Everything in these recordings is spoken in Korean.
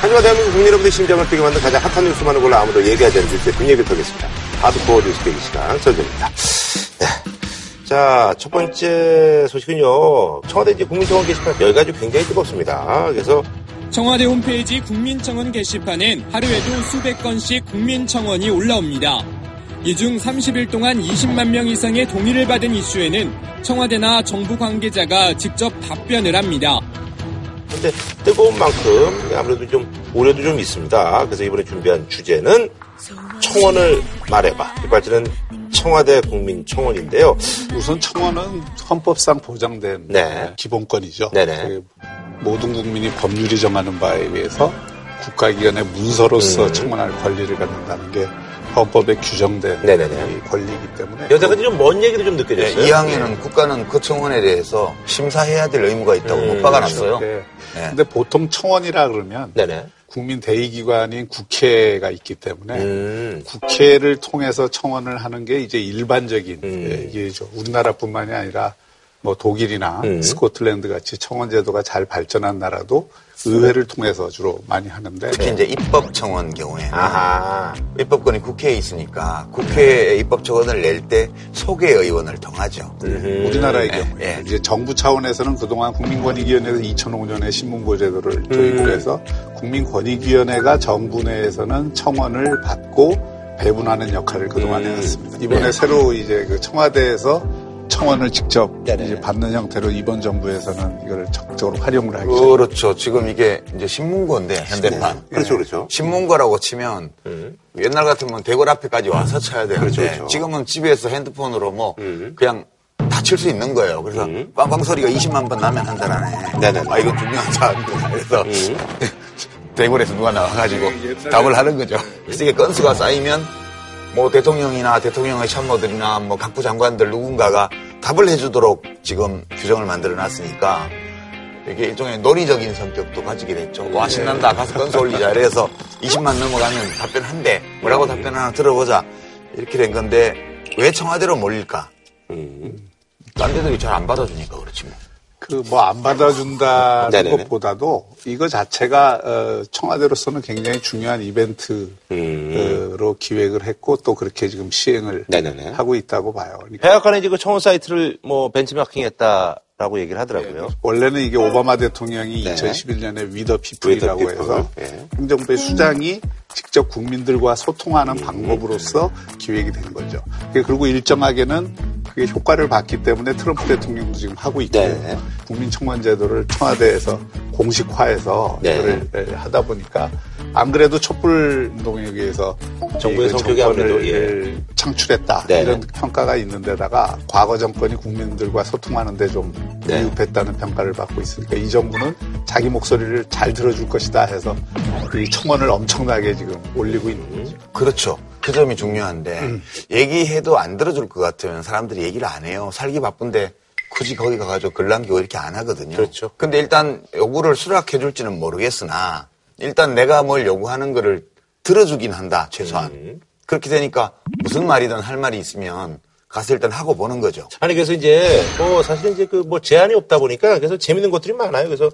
하지만 대한민국 국민 여러분의 심장을 뛰게 만든 가장 핫한 뉴스만을 골라 아무도 얘기하지 않는 주제 뒷얘기를 털겠습니다. 하드코어 뉴스 대기 시간 설정입니다. 네. 자, 첫 번째 소식은요. 청와대 이제 국민청원 게시판 여기가 지 굉장히 뜨겁습니다. 그래서 청와대 홈페이지 국민청원 게시판엔 하루에도 수백 건씩 국민청원이 올라옵니다. 이 중 30일 동안 20만 명 이상의 동의를 받은 이슈에는 청와대나 정부 관계자가 직접 답변을 합니다. 근데 뜨거운 만큼 아무래도 좀 우려도 좀 있습니다. 그래서 이번에 준비한 주제는 청원을 말해봐. 이발지는 청와대 국민청원인데요. 우선 청원은 헌법상 보장된 네. 기본권이죠. 네네. 그 모든 국민이 법률이 정하는 바에 의해서 국가기관의 문서로서 음. 청원할 권리를 갖는다는 게 헌법에 규정된 네네네. 권리이기 때문에 여태까지 좀 먼 얘기도 좀 느껴졌어요. 네, 2항에는 국가는 그 청원에 대해서 심사해야 될 의무가 있다고 음. 못 박아놨어요. 네. 네. 근데 보통 청원이라 그러면 네네. 국민 대의기관인 국회가 있기 때문에 음. 국회를 통해서 청원을 하는 게 이제 일반적인 음. 얘기죠. 우리나라뿐만이 아니라 뭐 독일이나 음. 스코틀랜드 같이 청원 제도가 잘 발전한 나라도 의회를 통해서 주로 많이 하는데 특히 이제 입법 청원 경우에는 아하. 입법권이 국회에 있으니까 국회에 입법 청원을 낼 때 소개 의원을 통하죠. 음. 우리나라의 네. 경우에 네. 이제 정부 차원에서는 그동안 국민권익위원회에서 2005년에 신문고 제도를 도입을 해서 음. 국민권익위원회가 정부 내에서는 청원을 받고 배분하는 역할을 그동안 음. 해왔습니다. 이번에 네. 새로 이제 그 청와대에서 청원을 직접 이제 받는 형태로 이번 정부에서는 이걸 적극적으로 활용을 하기 시작. 그렇죠. 지금 이게 이제 신문고인데 현대판. 네. 그렇죠, 그렇죠. 신문고라고 치면 음. 옛날 같으면 대궐 앞에까지 와서 쳐야 되는데 그렇죠, 그렇죠. 지금은 집에서 핸드폰으로 뭐 음. 그냥 다칠 수 있는 거예요. 그래서 음. 빵빵 소리가 20만 번 나면 한 달 안에 네네. 아 이건 중요한 사안이구나. 그래서 음. 대궐에서 누가 나와가지고 답을 하는 거죠. 그래서 이게 건수가 쌓이면 뭐 대통령이나 대통령의 참모들이나 뭐 각부 장관들 누군가가 답을 해주도록 지금 규정을 만들어 놨으니까 이게 일종의 논의적인 성격도 가지게 됐죠. 와, 신난다. 가서 건수 올리자. 이래서 20만 넘어가면 답변한대. 뭐라고 답변 하나 들어보자. 이렇게 된 건데 왜 청와대로 몰릴까? 음. 딴 데들이 잘 안 받아주니까 그렇지 뭐. 그 뭐 안 받아준다는 것보다도 이거 자체가 어, 청와대로서는 굉장히 중요한 이벤트로 음. 기획을 했고 또 그렇게 지금 시행을 네네네. 하고 있다고 봐요. 그러니까 백악관에 지금 청원 사이트를 뭐 벤치마킹했다. 라고 얘기를 하더라고요. 네. 원래는 이게 오바마 대통령이 네. 2011년에 위더 피플이라고 해서 네. 행정부의 수장이 직접 국민들과 소통하는 음. 방법으로서 기획이 된 거죠. 그리고 일정하게는 그게 효과를 봤기 때문에 트럼프 대통령도 지금 하고 있고 네. 국민청원 제도를 청와대에서 공식화해서 네. 이거를 하다 보니까 안 그래도 촛불 운동에 의해서 정부의 그 성격이 아무래도 예. 창출했다 네. 이런 평가가 있는데다가 과거 정권이 국민들과 소통하는데 좀 네. 미흡했다는 평가를 받고 있으니까 이 정부는 자기 목소리를 잘 들어줄 것이다 해서 이 청원을 엄청나게 지금 올리고 있는 거죠. 그렇죠. 그 점이 중요한데 음. 얘기해도 안 들어줄 것 같으면 사람들이 얘기를 안 해요. 살기 바쁜데 굳이 거기 가가지고 글 남기고 이렇게 안 하거든요. 그렇죠. 근데 일단 요구를 수락해 줄지는 모르겠으나 일단 내가 뭘 요구하는 거를 들어주긴 한다 최소한. 음. 그렇게 되니까 무슨 말이든 할 말이 있으면 가서 일단 하고 보는 거죠. 아니 그래서 이제 뭐 사실 이제 그 뭐 제한이 없다 보니까 그래서 재밌는 것들이 많아요. 그래서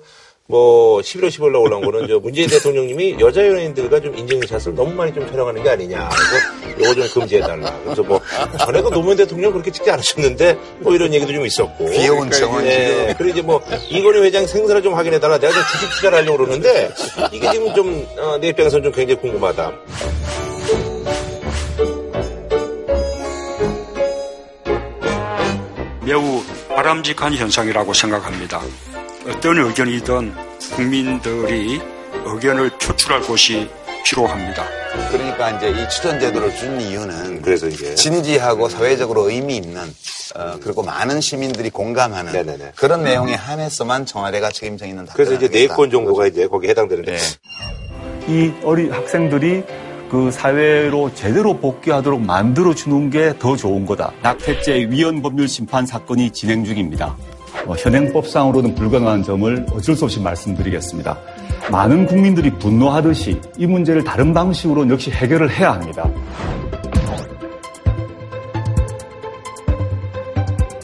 뭐 11월 10월 올라온 거는 저 문재인 대통령님이 여자 연예인들과 좀 인증샷을 너무 많이 좀 촬영하는 게 아니냐. 그래서 요거 좀 금지해달라. 그래서 뭐 전에도 노무현 대통령 그렇게 찍지 않으셨는데 뭐 이런 얘기도 좀 있었고. 귀여운 정원 네. 그리고 이제 뭐 이건희 회장 생사를 좀 확인해달라. 내가 좀 주식 투자를 하려고 그러는데 이게 지금 좀 어, 내 입장에서 좀 굉장히 궁금하다. 매우 바람직한 현상이라고 생각합니다. 어떤 의견이든 국민들이 의견을 표출할 곳이 필요합니다. 그러니까 이제 이 추천 제도를 준 이유는 그래서 이제 진지하고 사회적으로 의미 있는 어, 그리고 많은 시민들이 공감하는 네네네. 그런 내용에 한해서만 청와대가 책임져 있는 그래서 이제 네건 정도가 이제 거기에 해당되는데 네. 이 어린 학생들이 그 사회로 제대로 복귀하도록 만들어 주는 게 더 좋은 거다. 낙태죄 위헌 법률 심판 사건이 진행 중입니다. 어, 현행법상으로는 불가능한 점을 어쩔 수 없이 말씀드리겠습니다. 많은 국민들이 분노하듯이 이 문제를 다른 방식으로 역시 해결을 해야 합니다.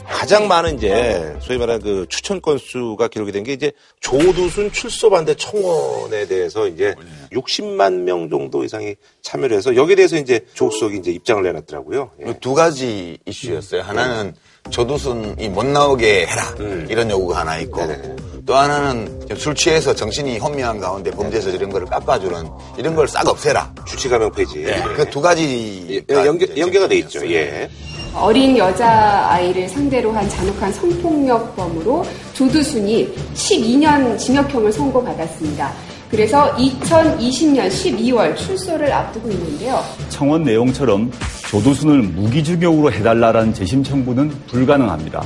가장 많은 이제 소위 말하는 그 추천 건수가 기록이 된 게 이제 조두순 출소 반대 청원에 대해서 이제 60만 명 정도 이상이 참여를 해서 여기에 대해서 이제 조국석이 이제 입장을 내놨더라고요. 예. 두 가지 이슈였어요. 음. 하나는 조두순이 못 나오게 해라 음. 이런 요구가 하나 있고 네네. 또 하나는 술 취해서 정신이 혼미한 가운데 범죄에서 이런 거를 깎아주는 이런 걸 싹 없애라. 주치가명 폐지. 예. 그 두 가지 예. 연계, 연계가 돼 있죠. 예. 어린 여자 아이를 상대로 한 잔혹한 성폭력범으로 조두순이 12년 징역형을 선고받았습니다. 그래서 2020년 12월 출소를 앞두고 있는데요. 청원 내용처럼 조두순을 무기징역으로 해달라는 재심 청구는 불가능합니다.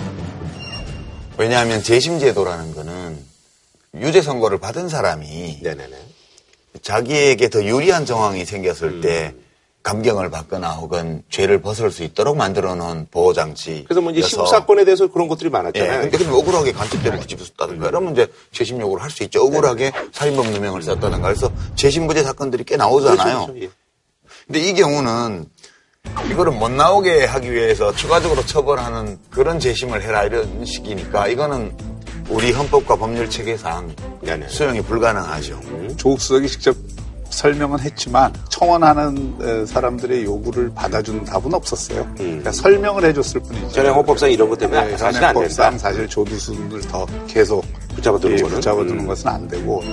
왜냐하면 재심 제도라는 거는 유죄 선고를 받은 사람이 네네네. 자기에게 더 유리한 정황이 생겼을 음. 때 감경을 받거나 혹은 죄를 벗을 수 있도록 만들어 놓은 보호 장치. 그래서 뭐 이제 사건에 대해서 그런 것들이 많았잖아요. 예, 근데 그럼 억울하게 간첩죄를 뒤집었다든가 음. 이러면 이제 재심 요구를 할 수 있죠. 억울하게 네. 살인범 누명을 썼다든가 그래서 재심부재 사건들이 꽤 나오잖아요. 그렇죠, 그렇죠. 예. 근데 이 경우는 이거를 못 나오게 하기 위해서 추가적으로 처벌하는 그런 재심을 해라 이런 식이니까 이거는 우리 헌법과 법률 체계상 네네. 수용이 불가능하죠. 음. 조국 수석이 직접 설명은 했지만 청원하는 사람들의 요구를 받아주는 답은 없었어요. 음. 그러니까 설명을 해줬을 뿐이죠. 전행 헌법상 이런 것 때문에 네, 사실 안 된다. 사실 조두순을 더 계속 붙잡아두는, 예, 붙잡아두는 음. 것은 안 되고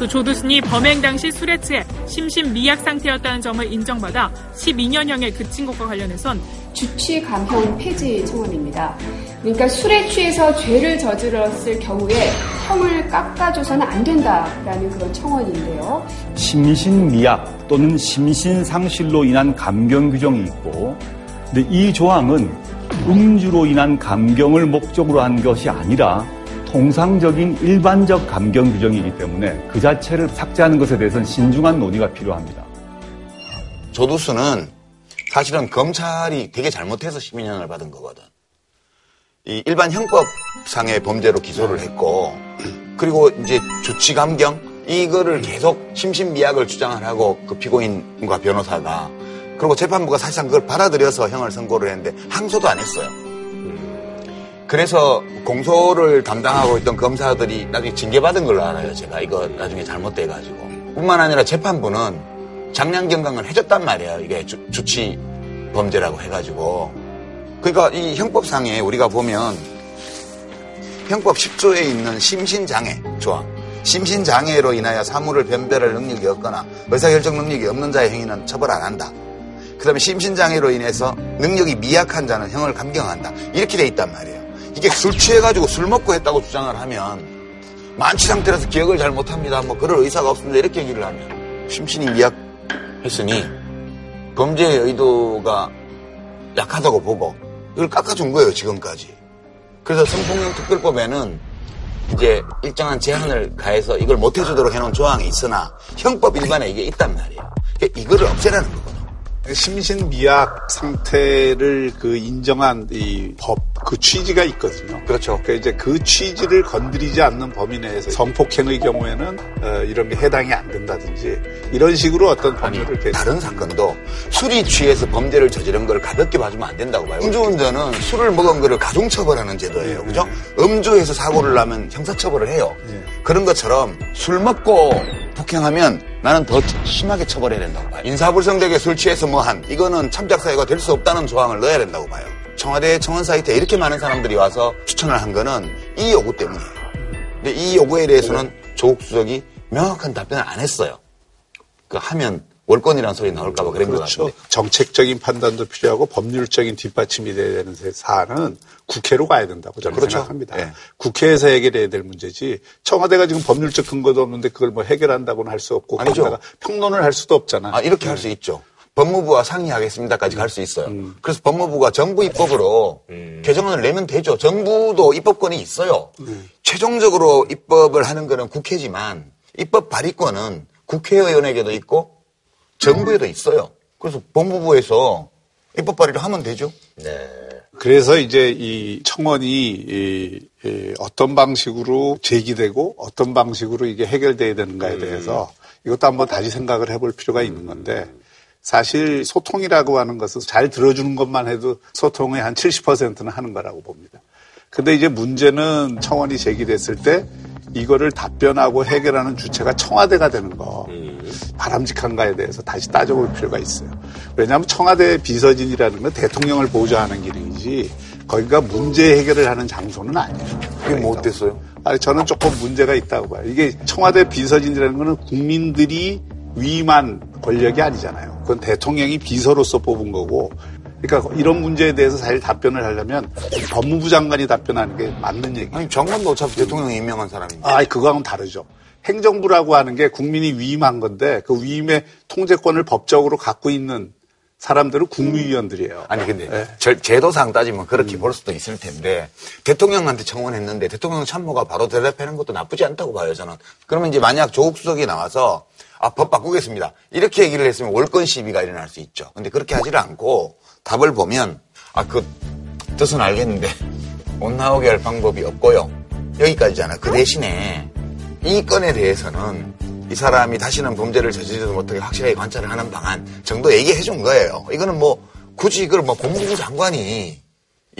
또 조두순이 범행 당시 술에 취해 심신 미약 상태였다는 점을 인정받아 12년형에 그친 것과 관련해선 주치 감형 폐지 청원입니다. 그러니까 술에 취해서 죄를 저질렀을 경우에 형을 깎아줘서는 안 된다라는 그런 청원인데요. 심신미약 또는 심신상실로 인한 감경 규정이 있고, 근데 이 조항은 음주로 인한 감경을 목적으로 한 것이 아니라 통상적인 일반적 감경 규정이기 때문에 그 자체를 삭제하는 것에 대해서는 신중한 논의가 필요합니다. 조두수는 사실은 검찰이 되게 잘못해서 12년을 받은 거거든. 이 일반 형법상의 범죄로 기소를 했고, 그리고 이제 조치 감경 이거를 계속 심신미약을 주장을 하고 그 피고인과 변호사가 그리고 재판부가 사실상 그걸 받아들여서 형을 선고를 했는데 항소도 안 했어요. 그래서 공소를 담당하고 있던 검사들이 나중에 징계받은 걸로 알아요. 제가 이거 나중에 잘못돼가지고. 뿐만 아니라 재판부는 장량 경강을 해줬단 말이에요. 이게 주, 주치 범죄라고 해가지고. 그러니까 이 형법상에 우리가 보면 형법 10조에 있는 심신장애 조항. 심신장애로 인하여 사물을 변별할 능력이 없거나 의사결정 능력이 없는 자의 행위는 처벌 안 한다. 그 다음에 심신장애로 인해서 능력이 미약한 자는 형을 감경한다. 이렇게 돼 있단 말이에요. 이게 술 취해가지고 술 먹고 했다고 주장을 하면 만취 상태라서 기억을 잘 못합니다. 뭐 그럴 의사가 없습니다. 이렇게 얘기를 하면 심신이 미약했으니 범죄의 의도가 약하다고 보고 이걸 깎아준 거예요. 지금까지. 그래서 성폭력 특별법에는 이제 일정한 제한을 가해서 이걸 못 해주도록 해놓은 조항이 있으나 형법 일반에 이게 있단 말이에요. 그러니까 이거를 없애라는 거거든요. 심신미약 상태를 그 인정한 이 법, 그 취지가 있거든요. 그렇죠. 그러니까 이제 그 취지를 건드리지 않는 범위 내에서 성폭행의 경우에는 어, 이런 게 해당이 안 된다든지 이런 식으로 어떤 법률을 아니, 다른 사건도 술이 취해서 범죄를 저지른 걸 가볍게 봐주면 안 된다고 봐요. 음주운전은 술을 먹은 거를 가중처벌하는 제도예요. 네, 그죠? 네. 음주해서 사고를 나면 형사처벌을 해요. 네. 그런 것처럼 술 먹고 폭행하면 나는 더 심하게 처벌해야 된다고 봐요. 인사불성되게 술 취해서 뭐한 이거는 참작사유가 될 수 없다는 조항을 넣어야 된다고 봐요. 청와대 청원 사이트에 이렇게 많은 사람들이 와서 추천을 한 거는 이 요구 때문이에요. 근데 이 요구에 대해서는 조국 수석이 명확한 답변을 안 했어요. 그 하면 월권이라는 소리 나올까봐 그런 그렇죠. 것 같은데. 정책적인 판단도 필요하고 법률적인 뒷받침이 돼야 되는 사안은 국회로 가야 된다고 저는 그렇죠. 생각합니다. 네. 국회에서 해결해야 될 문제지 청와대가 지금 법률적 근거도 없는데 그걸 뭐 해결한다고는 할 수 없고 아니죠. 평론을 할 수도 없잖아. 아, 이렇게 네. 할수 있죠. 법무부와 상의하겠습니다까지 갈 수 있어요. 음. 그래서 법무부가 정부 입법으로 음. 개정안을 내면 되죠. 정부도 입법권이 있어요. 음. 최종적으로 입법을 하는 거는 국회지만 입법 발의권은 국회의원에게도 있고 정부에도 있어요. 그래서 법무부에서 입법 발의를 하면 되죠. 네. 그래서 이제 이 청원이 이, 이 어떤 방식으로 제기되고 어떤 방식으로 이게 해결돼야 되는가에 음. 대해서 이것도 한번 다시 생각을 해볼 필요가 있는 건데 사실 소통이라고 하는 것은 잘 들어주는 것만 해도 소통의 한 70%는 하는 거라고 봅니다. 근데 이제 문제는 청원이 제기됐을 때 이거를 답변하고 해결하는 주체가 청와대가 되는 거. 음. 바람직한가에 대해서 다시 따져볼 필요가 있어요. 왜냐하면 청와대 비서진이라는 건 대통령을 보좌하는 기능이지 거기가 문제 해결을 하는 장소는 아니에요. 그게 뭐 어땠어요? 아니, 저는 조금 문제가 있다고 봐요. 이게 청와대 비서진이라는 거는 국민들이 위임한 권력이 아니잖아요. 그건 대통령이 비서로서 뽑은 거고 그러니까 이런 문제에 대해서 사실 답변을 하려면 법무부 장관이 답변하는 게 맞는 얘기예요. 아니 장관도 어차피 대통령이 임명한 사람인데. 아, 그거하고는 다르죠. 행정부라고 하는 게 국민이 위임한 건데 그 위임의 통제권을 법적으로 갖고 있는 사람들은 국무위원들이에요. 아니 근데 네. 제도상 따지면 그렇게 음. 볼 수도 있을 텐데 대통령한테 청원했는데 대통령 참모가 바로 대답하는 것도 나쁘지 않다고 봐요 저는. 그러면 이제 만약 조국 수석이 나와서 아 법 바꾸겠습니다 이렇게 얘기를 했으면 월권 시비가 일어날 수 있죠. 근데 그렇게 하지를 않고 답을 보면 아 그 뜻은 알겠는데 못 나오게 할 방법이 없고요. 여기까지잖아. 그 대신에 이 건에 대해서는 이 사람이 다시는 범죄를 저지르지 못하게 확실하게 관찰을 하는 방안 정도 얘기해 준 거예요. 이거는 뭐 굳이 이걸 뭐 법무부 장관이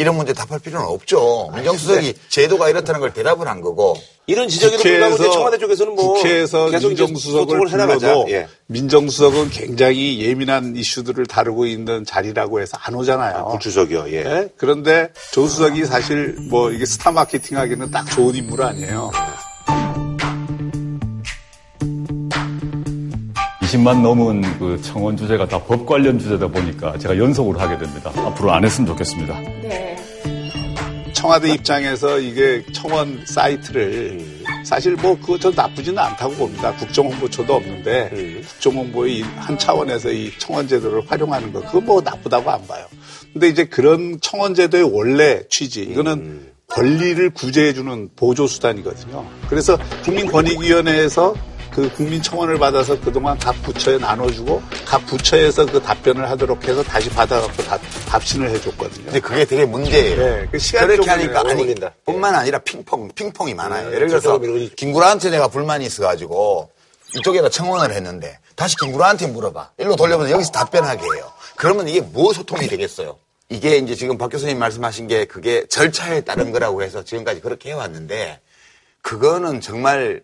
이런 문제 답할 필요는 없죠. 민정수석이 제도가 이렇다는 걸 대답을 한 거고. 이런 지적에도 불구하고 청와대 쪽에서는 뭐 국회에서 민정수석을 불러도 예. 민정수석은 굉장히 예민한 이슈들을 다루고 있는 자리라고 해서 안 오잖아요. 아, 구주석이요. 예. 네? 그런데 조 수석이 사실 뭐 이게 스타 마케팅 하기는 딱 좋은 인물 아니에요. 20만 넘은 그 청원 주제가 다 법 관련 주제다 보니까 제가 연속으로 하게 됩니다. 앞으로 안 했으면 좋겠습니다. 네. 청와대 입장에서 이게 청원 사이트를 사실 뭐저 나쁘지는 않다고 봅니다. 국정홍보처도 없는데 국정홍보의 한 차원에서 이 청원제도를 활용하는 거 그거 뭐 나쁘다고 안 봐요. 근데 이제 그런 청원제도의 원래 취지 이거는 권리를 구제해주는 보조수단이거든요. 그래서 국민권익위원회에서 그 국민 청원을 받아서 그동안 각 부처에 나눠주고 각 부처에서 그 답변을 하도록 해서 다시 받아갖고 다, 답신을 해줬거든요. 근데 그게 되게 문제예요. 네, 그 시간 그렇게 하니까 아니 걸린다. 뿐만 아니라 핑퐁 핑퐁이 많아요. 네, 예를 들어서 김구라한테 내가 불만이 있어가지고 이쪽에다 청원을 했는데 다시 김구라한테 물어봐. 일로 돌려보면 여기서 답변하게 해요. 그러면 이게 뭐 소통이 되겠어요? 이게 이제 지금 박 교수님 말씀하신 게 그게 절차에 따른 거라고 해서 지금까지 그렇게 해왔는데 그거는 정말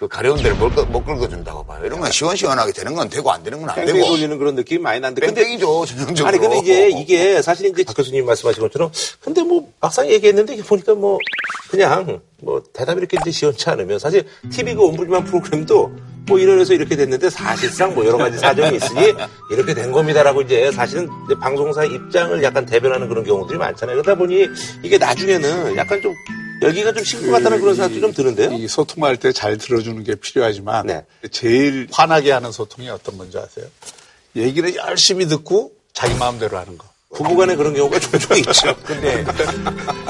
그 가려운 데를 못, 못 긁어준다고 봐요. 이런 건 시원시원하게 되는 건 되고 안 되는 건 안 되고. 돌리는 그런 느낌이 많이 나는데. 뺑뺑이죠, 전형적으로. 아니, 근데 이게, 이게 사실 이제 박 교수님 말씀하신 것처럼 근데 뭐 막상 얘기했는데 보니까 뭐 그냥 뭐 대답이 이렇게 이제 시원치 않으면 사실 TV가 온불만 프로그램도 뭐 이러해서 이렇게 됐는데 사실상 뭐 여러 가지 사정이 있으니 이렇게 된 겁니다라고 이제 사실은 이제 방송사 입장을 약간 대변하는 그런 경우들이 많잖아요. 그러다 보니 이게 나중에는 약간 좀 여기가 좀 식구 같다는 그런 생각도 좀 드는데요. 이 소통할 때 잘 들어주는 게 필요하지만 네. 제일 화나게 하는 소통이 어떤 건지 아세요? 얘기를 열심히 듣고 자기 마음대로 하는 거. 부부간에 그런 경우가 종종 있죠. 근데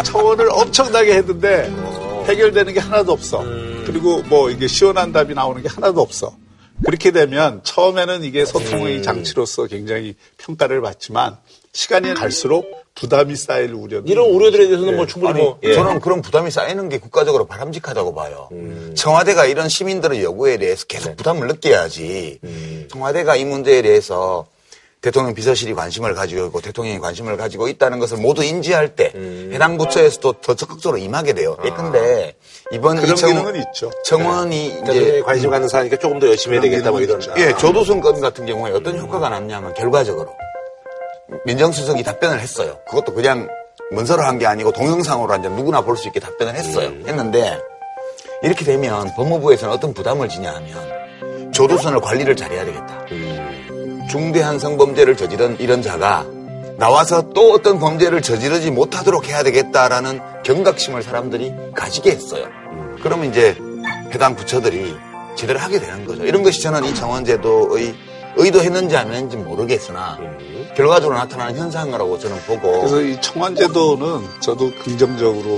청원을 엄청나게 했는데 어. 해결되는 게 하나도 없어. 음. 그리고 뭐 이게 시원한 답이 나오는 게 하나도 없어. 그렇게 되면 처음에는 이게 소통의 음. 장치로서 굉장히 평가를 받지만 시간이 갈수록 부담이 쌓일 우려. 이런 우려들에 대해서는 네. 뭐 충분히 아니, 뭐. 예. 저는 그런 부담이 쌓이는 게 국가적으로 바람직하다고 봐요. 음. 청와대가 이런 시민들의 요구에 대해서 계속 네. 부담을 느껴야지. 음. 청와대가 이 문제에 대해서 대통령 비서실이 관심을 가지고 있고 대통령이 관심을 가지고 있다는 것을 모두 인지할 때 음. 해당 부처에서도 더 적극적으로 임하게 돼요. 아. 근데 이번 그런 청, 기능은 있죠. 청원이 네. 이제 그러니까 관심 갖는 사람이니까 조금 더 열심히 해야 되겠다 뭐 이런. 예, 조도순 건 같은 경우에 어떤 효과가 났냐면 결과적으로 민정수석이 답변을 했어요. 그것도 그냥 문서로 한 게 아니고 동영상으로 한 점 누구나 볼 수 있게 답변을 했어요. 음. 했는데 이렇게 되면 법무부에서는 어떤 부담을 지냐 하면 조도선을 관리를 잘해야 되겠다. 음. 중대한 성범죄를 저지른 이런 자가 나와서 또 어떤 범죄를 저지르지 못하도록 해야 되겠다라는 경각심을 사람들이 가지게 했어요. 음. 그러면 이제 해당 부처들이 제대로 하게 되는 거죠. 이런 것이 저는 이 정원제도의 의도했는지 안 했는지 모르겠으나 결과적으로 나타나는 현상이라고 저는 보고 그래서 이 청원제도는 저도 긍정적으로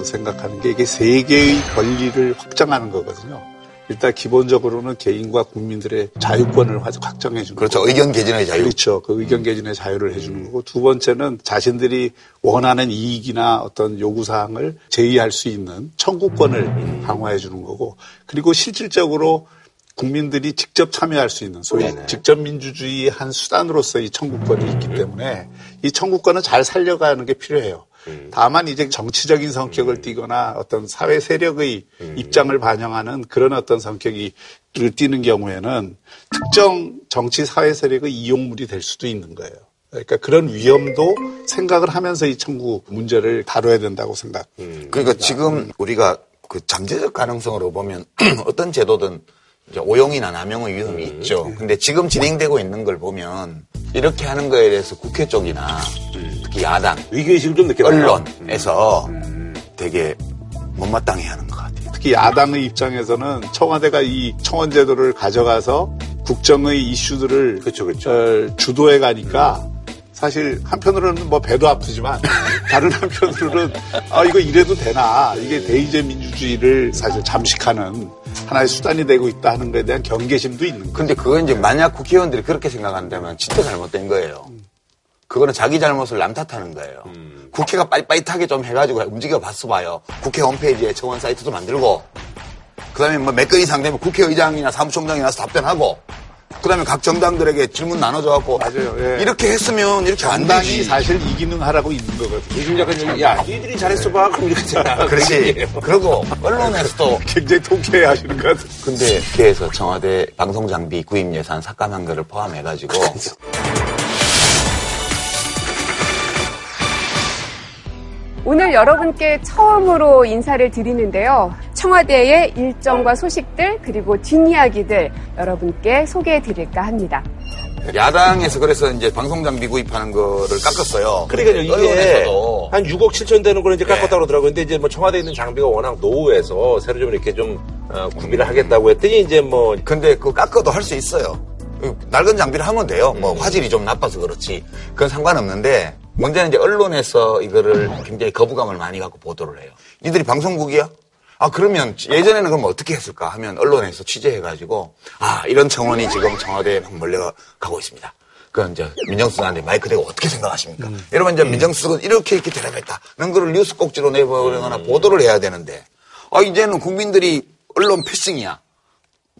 어, 생각하는 게 이게 세계의 권리를 확장하는 거거든요. 일단 기본적으로는 개인과 국민들의 자유권을 확정해 주는 그렇죠. 거고. 의견 개진의 자유. 그렇죠. 그 의견 개진의 자유를 해 주는 거고 두 번째는 자신들이 원하는 이익이나 어떤 요구 사항을 제의할 수 있는 청구권을 강화해 주는 거고 그리고 실질적으로 국민들이 직접 참여할 수 있는 소위 네네. 직접 민주주의의 한 수단으로서 이 청구권이 있기 때문에 이 청구권을 잘 살려가는 게 필요해요. 음. 다만 이제 정치적인 성격을 띠거나 어떤 사회 세력의 음. 입장을 반영하는 그런 어떤 성격이 띠는 경우에는 특정 정치 사회 세력의 이용물이 될 수도 있는 거예요. 그러니까 그런 위험도 생각을 하면서 이 청구 문제를 다뤄야 된다고 생각. 음. 그러니까 지금 우리가 그 잠재적 가능성으로 보면 어떤 제도든 오용이나 남용의 위험이 음. 있죠. 근데 지금 진행되고 있는 걸 보면 이렇게 하는 거에 대해서 국회 쪽이나 특히 야당, 위기의식을 좀 느껴 언론에서 음. 되게 못마땅해 하는 것 같아요. 특히 야당의 입장에서는 청와대가 이 청원제도를 가져가서 국정의 이슈들을 그쵸, 그쵸. 어, 주도해 가니까 사실 한편으로는 뭐 배도 아프지만 다른 한편으로는 아 이거 이래도 되나 이게 대의제 민주주의를 사실 잠식하는 하나의 수단이 되고 있다 하는 것에 대한 경계심도 있는 거예요. 근데 그건 이제 만약 국회의원들이 그렇게 생각한다면 진짜 잘못된 거예요. 그거는 자기 잘못을 남 탓하는 거예요. 음. 국회가 빠릿빠릿하게 좀 해가지고 움직여 봤어 봐요. 국회 홈페이지에 청원 사이트도 만들고 그 다음에 뭐 몇 건 이상 되면 국회의장이나 사무총장이 나서 답변하고 그다음에 각 정당들에게 질문 나눠줘 갖고 맞아요. 예. 이렇게 했으면 이렇게 안 되지. 사실 이 기능 하라고 있는 거거든요. 이준 작가님, 야, 니들이 잘했어 봐. 그럼 이렇게 되나. 그렇지. 그리고 언론에서도 굉장히 통쾌해 하시는 것 같아요. 근데 국회에서 청와대 방송 장비 구입 예산 삭감한 거를 포함해 가지고 오늘 여러분께 처음으로 인사를 드리는데요. 청와대의 일정과 소식들 그리고 뒷이야기들 여러분께 소개해 드릴까 합니다. 야당에서 그래서 이제 방송 장비 구입하는 거를 깎았어요. 그러니까 이게 한 6억 7천 되는 거를 이제 깎았다고 네. 그러더라고요. 근데 이제 뭐 청와대에 있는 장비가 워낙 노후해서 새로 좀 이렇게 좀 어, 구비를 하겠다고 했더니 이제 뭐 근데 그 깎아도 할 수 있어요. 낡은 장비를 하면 돼요. 뭐 음. 화질이 좀 나빠서 그렇지. 그건 상관없는데 문제는 이제 언론에서 이거를 굉장히 거부감을 많이 갖고 보도를 해요. 니들이 방송국이야? 아, 그러면 예전에는 그럼 어떻게 했을까 하면 언론에서 취재해가지고, 아, 이런 청원이 지금 청와대에 막 몰려가고 있습니다. 그 이제 민정수석한테 마이크 대고 어떻게 생각하십니까? 음. 이러면 이제 민정수석은 이렇게 이렇게 대답했다는 거를 뉴스 꼭지로 내보거나 음. 보도를 해야 되는데, 아, 이제는 국민들이 언론 패싱이야.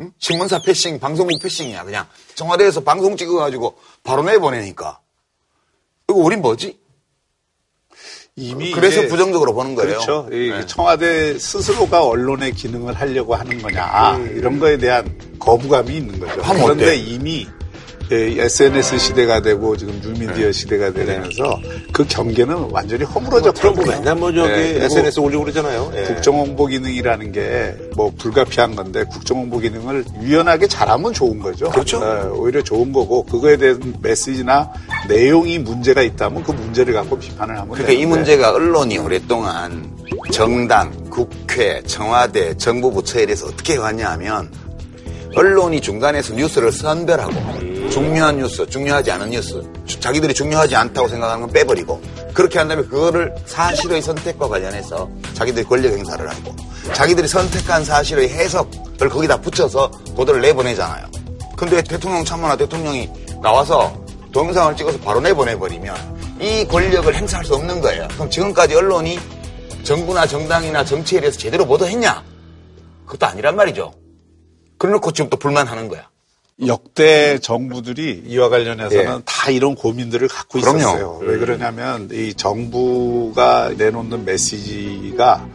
응? 신문사 패싱, 방송국 패싱이야. 그냥 청와대에서 방송 찍어가지고 바로 내보내니까. 이거 우린 뭐지? 이미 그래서 부정적으로 보는 거예요. 그렇죠. 네. 청와대 스스로가 언론의 기능을 하려고 하는 거냐 음. 이런 거에 대한 거부감이 있는 거죠. 그런데 어때? 이미 SNS 시대가 되고 지금 뉴미디어 네. 시대가 되면서 네. 그 경계는 완전히 허물어졌거든요. 뭐 맨날 뭐 저기 네. SNS 올리고 그러잖아요. 예. 국정홍보 기능이라는 게 뭐 불가피한 건데 국정홍보 기능을 유연하게 잘하면 좋은 거죠. 그렇죠. 네, 오히려 좋은 거고 그거에 대한 메시지나 내용이 문제가 있다면 그 문제를 갖고 비판을 하면 그러니까 되는데. 이 문제가 언론이 오랫동안 정당, 국회, 청와대, 정부 부처에 대해서 어떻게 왔냐 하면 언론이 중간에서 뉴스를 선별하고 중요한 뉴스, 중요하지 않은 뉴스, 자기들이 중요하지 않다고 생각하는 건 빼버리고 그렇게 한 다음에 그거를 사실의 선택과 관련해서 자기들이 권력 행사를 하고 자기들이 선택한 사실의 해석을 거기다 붙여서 보도를 내보내잖아요. 근데 대통령 참모나 대통령이 나와서 동영상을 찍어서 바로 내보내버리면 이 권력을 행사할 수 없는 거예요. 그럼 지금까지 언론이 정부나 정당이나 정치에 대해서 제대로 보도했냐? 그것도 아니란 말이죠. 그래놓고 지금 또 불만하는 거야. 역대 정부들이 이와 관련해서는 예. 다 이런 고민들을 갖고 그럼요. 있었어요. 왜 그러냐면 이 정부가 내놓는 메시지가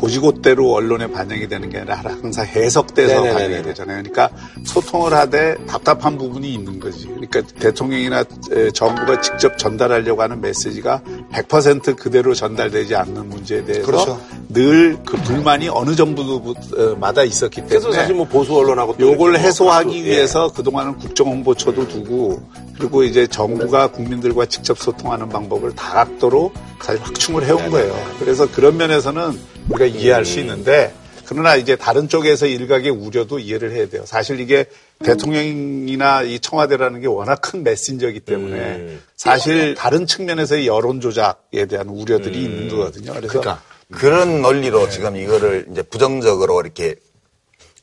고지고대로 언론에 반영이 되는 게 아니라 항상 해석돼서 네네네네. 반영이 되잖아요. 그러니까 소통을 하되 답답한 부분이 있는 거지. 그러니까 대통령이나 정부가 직접 전달하려고 하는 메시지가 100% 그대로 전달되지 않는 문제에 대해서 그렇죠. 늘그 불만이 어느 정부마다 있었기 때문에 그래서 사실 뭐 보수 언론하고 요걸 해소하기 예. 위해서 그동안은 국정홍보처도 두고 그리고 이제 정부가 국민들과 직접 소통하는 방법을 다각도로 사실 확충을 해온 거예요. 그래서 그런 면에서는 우리가 이해할 수 있는데 그러나 이제 다른 쪽에서 일각의 우려도 이해를 해야 돼요. 사실 이게 대통령이나 이 청와대라는 게 워낙 큰 메신저이기 때문에 음. 사실 다른 측면에서의 여론 조작에 대한 우려들이 음. 있는 거거든요. 그래서 그러니까 그런 논리로 네. 지금 이거를 이제 부정적으로 이렇게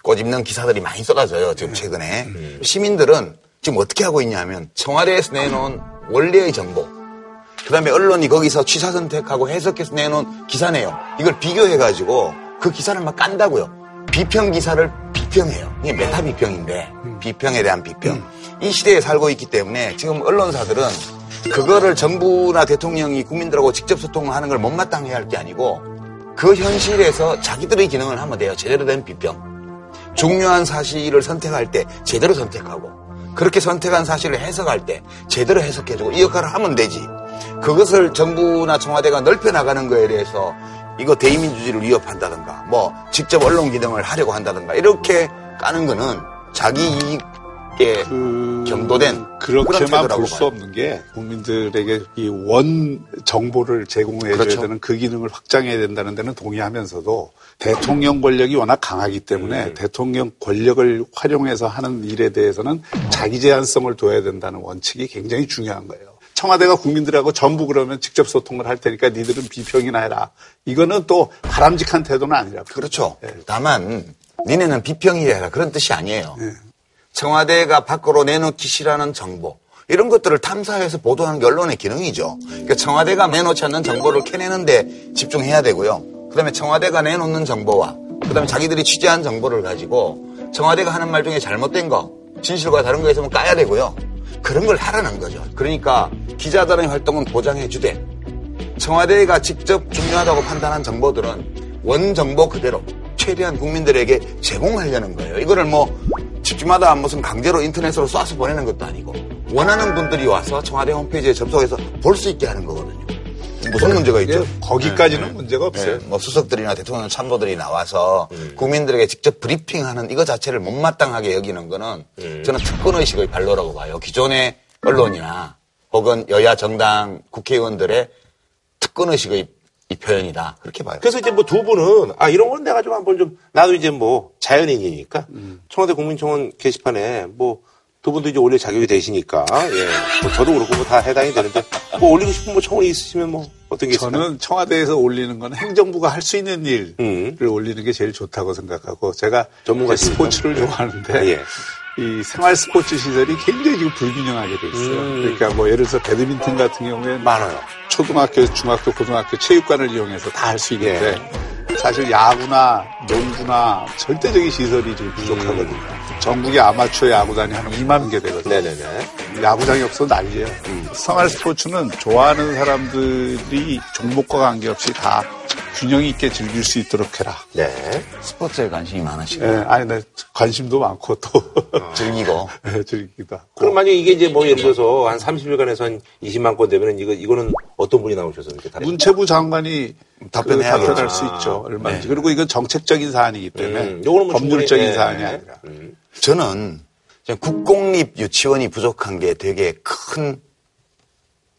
꼬집는 기사들이 많이 쏟아져요. 지금 네. 최근에 음. 시민들은 지금 어떻게 하고 있냐면 청와대에서 내놓은 원래의 정보 그 다음에 언론이 거기서 취사 선택하고 해석해서 내놓은 기사네요. 이걸 비교해가지고 그 기사를 막 깐다고요. 비평 기사를 비평해요. 이게 메타 비평인데 비평에 대한 비평. 이 시대에 살고 있기 때문에 지금 언론사들은 그거를 정부나 대통령이 국민들하고 직접 소통하는 걸 못마땅해 할 게 아니고 그 현실에서 자기들의 기능을 하면 돼요. 제대로 된 비평. 중요한 사실을 선택할 때 제대로 선택하고 그렇게 선택한 사실을 해석할 때 제대로 해석해주고 이 역할을 하면 되지. 그것을 정부나 청와대가 넓혀 나가는 거에 대해서 이거 대의민주주의를 위협한다든가 뭐 직접 언론 기능을 하려고 한다든가 이렇게 까는 거는 자기 이익에 그... 경도된 그렇게만 볼 수 없는 게 국민들에게 이 원 정보를 제공해 줘야 그렇죠. 되는 그 기능을 확장해야 된다는 데는 동의하면서도 대통령 권력이 워낙 강하기 때문에 음. 대통령 권력을 활용해서 하는 일에 대해서는 자기 제한성을 둬야 된다는 원칙이 굉장히 중요한 거예요. 청와대가 국민들하고 전부 그러면 직접 소통을 할 테니까 니들은 비평이나 해라. 이거는 또 바람직한 태도는 아니라. 그렇죠. 네. 다만 니네는 비평이 해라 그런 뜻이 아니에요. 네. 청와대가 밖으로 내놓기 싫어하는 정보 이런 것들을 탐사해서 보도하는 게 언론의 기능이죠. 그러니까 청와대가 내놓지 않는 정보를 캐내는데 집중해야 되고요. 그다음에 청와대가 내놓는 정보와 그다음에 자기들이 취재한 정보를 가지고 청와대가 하는 말 중에 잘못된 거, 진실과 다른 거 있으면 까야 되고요. 그런 걸 하라는 거죠. 그러니까 기자들의 활동은 보장해 주되 청와대가 직접 중요하다고 판단한 정보들은 원 정보 그대로 최대한 국민들에게 제공하려는 거예요. 이거를 뭐 집집마다 무슨 강제로 인터넷으로 쏴서 보내는 것도 아니고 원하는 분들이 와서 청와대 홈페이지에 접속해서 볼 수 있게 하는 거거든요. 무슨 문제가 있죠? 예, 거기까지는 네, 문제가 없어요. 네, 뭐 수석들이나 대통령 참모들이 나와서 음. 국민들에게 직접 브리핑하는 이거 자체를 못마땅하게 여기는 거는 음. 저는 특권 의식의 발로라고 봐요. 기존의 언론이나 혹은 여야 정당 국회의원들의 특권 의식의 이 표현이다. 그렇게 봐요. 그래서 이제 뭐 두 분은 아 이런 건 내가 좀 한번 좀 나도 이제 뭐 자연인이니까 음. 청와대 국민청원 게시판에 뭐 두 분도 이제 올릴 자격이 되시니까 예. 뭐 저도 그렇고 뭐 다 해당이 되는데 뭐 올리고 싶은 뭐 청원이 있으시면 뭐 어떤 게 있어요? 저는 청와대에서 올리는 건 행정부가 할 수 있는 일을 음. 올리는 게 제일 좋다고 생각하고 제가 전문가 스포츠를 네. 좋아하는데 아, 예. 이 생활 스포츠 시설이 굉장히 지금 불균형하게 돼 있어요. 음. 그러니까 뭐 예를 들어서 배드민턴 같은 경우에는 많아요. 초등학교, 중학교, 고등학교 체육관을 이용해서 다 할 수 있는데 예. 사실 야구나 농구나 절대적인 시설이 좀 부족하거든요. 음. 전국의 아마추어 야구단이 한 2만 개 되거든요. 네네네. 야구장이 없어 난리예요. 음. 생활 스포츠는 좋아하는 사람들이 종목과 관계없이 다 균형 있게 즐길 수 있도록 해라. 네. 스포츠에 관심이 많으시고. 네, 아니, 네, 관심도 많고 또. 어. 즐기고. 네, 즐기기도 하고. 그럼 만약에 이게 이제 뭐 예를 들어서 한 30일간에서 한 20만 건 되면은 이거, 이거는 어떤 분이 나오셔서 이렇게 다른 문체부 장관이 답변해야 그 답변할 수 있죠. 얼마인지. 네. 그리고 이건 정책적인 사안이기 때문에. 음, 요거는 뭐 법률적인 네. 사안이 아니라. 음. 저는 국공립 유치원이 부족한 게 되게 큰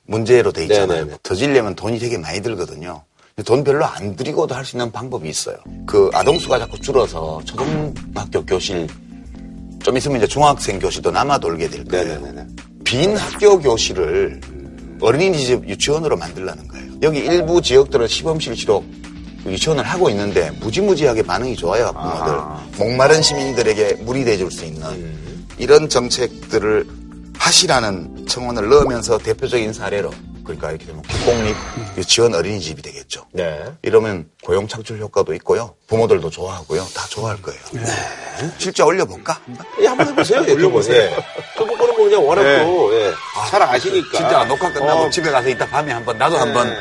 문제로 돼 있잖아요. 네네네. 네, 네. 더 질려면 돈이 되게 많이 들거든요. 돈 별로 안 들이고도 할 수 있는 방법이 있어요. 그 아동수가 자꾸 줄어서 초등학교 교실 좀 있으면 이제 중학생 교실도 남아 돌게 될 거예요. 네네네. 빈 학교 교실을 어린이집 유치원으로 만들라는 거예요. 여기 일부 지역들은 시범실시로 유치원을 하고 있는데 무지무지하게 반응이 좋아요, 부모들. 아. 목마른 시민들에게 물이 돼줄 수 있는 음. 이런 정책들을 하시라는 청원을 넣으면서 대표적인 사례로 그러니까 이렇게 되면 국공립 유치원 어린이집이 되겠죠. 네. 이러면 고용 창출 효과도 있고요. 부모들도 좋아하고요. 다 좋아할 거예요. 네. 실제 올려볼까? 예, 한번 해보세요. 올려보세요. 예. 그 부분은 뭐 그냥 워낙 네. 또 예. 잘 아시니까. 진짜 녹화 끝나고 어. 집에 가서 이따 밤에 한번 나도 네. 한번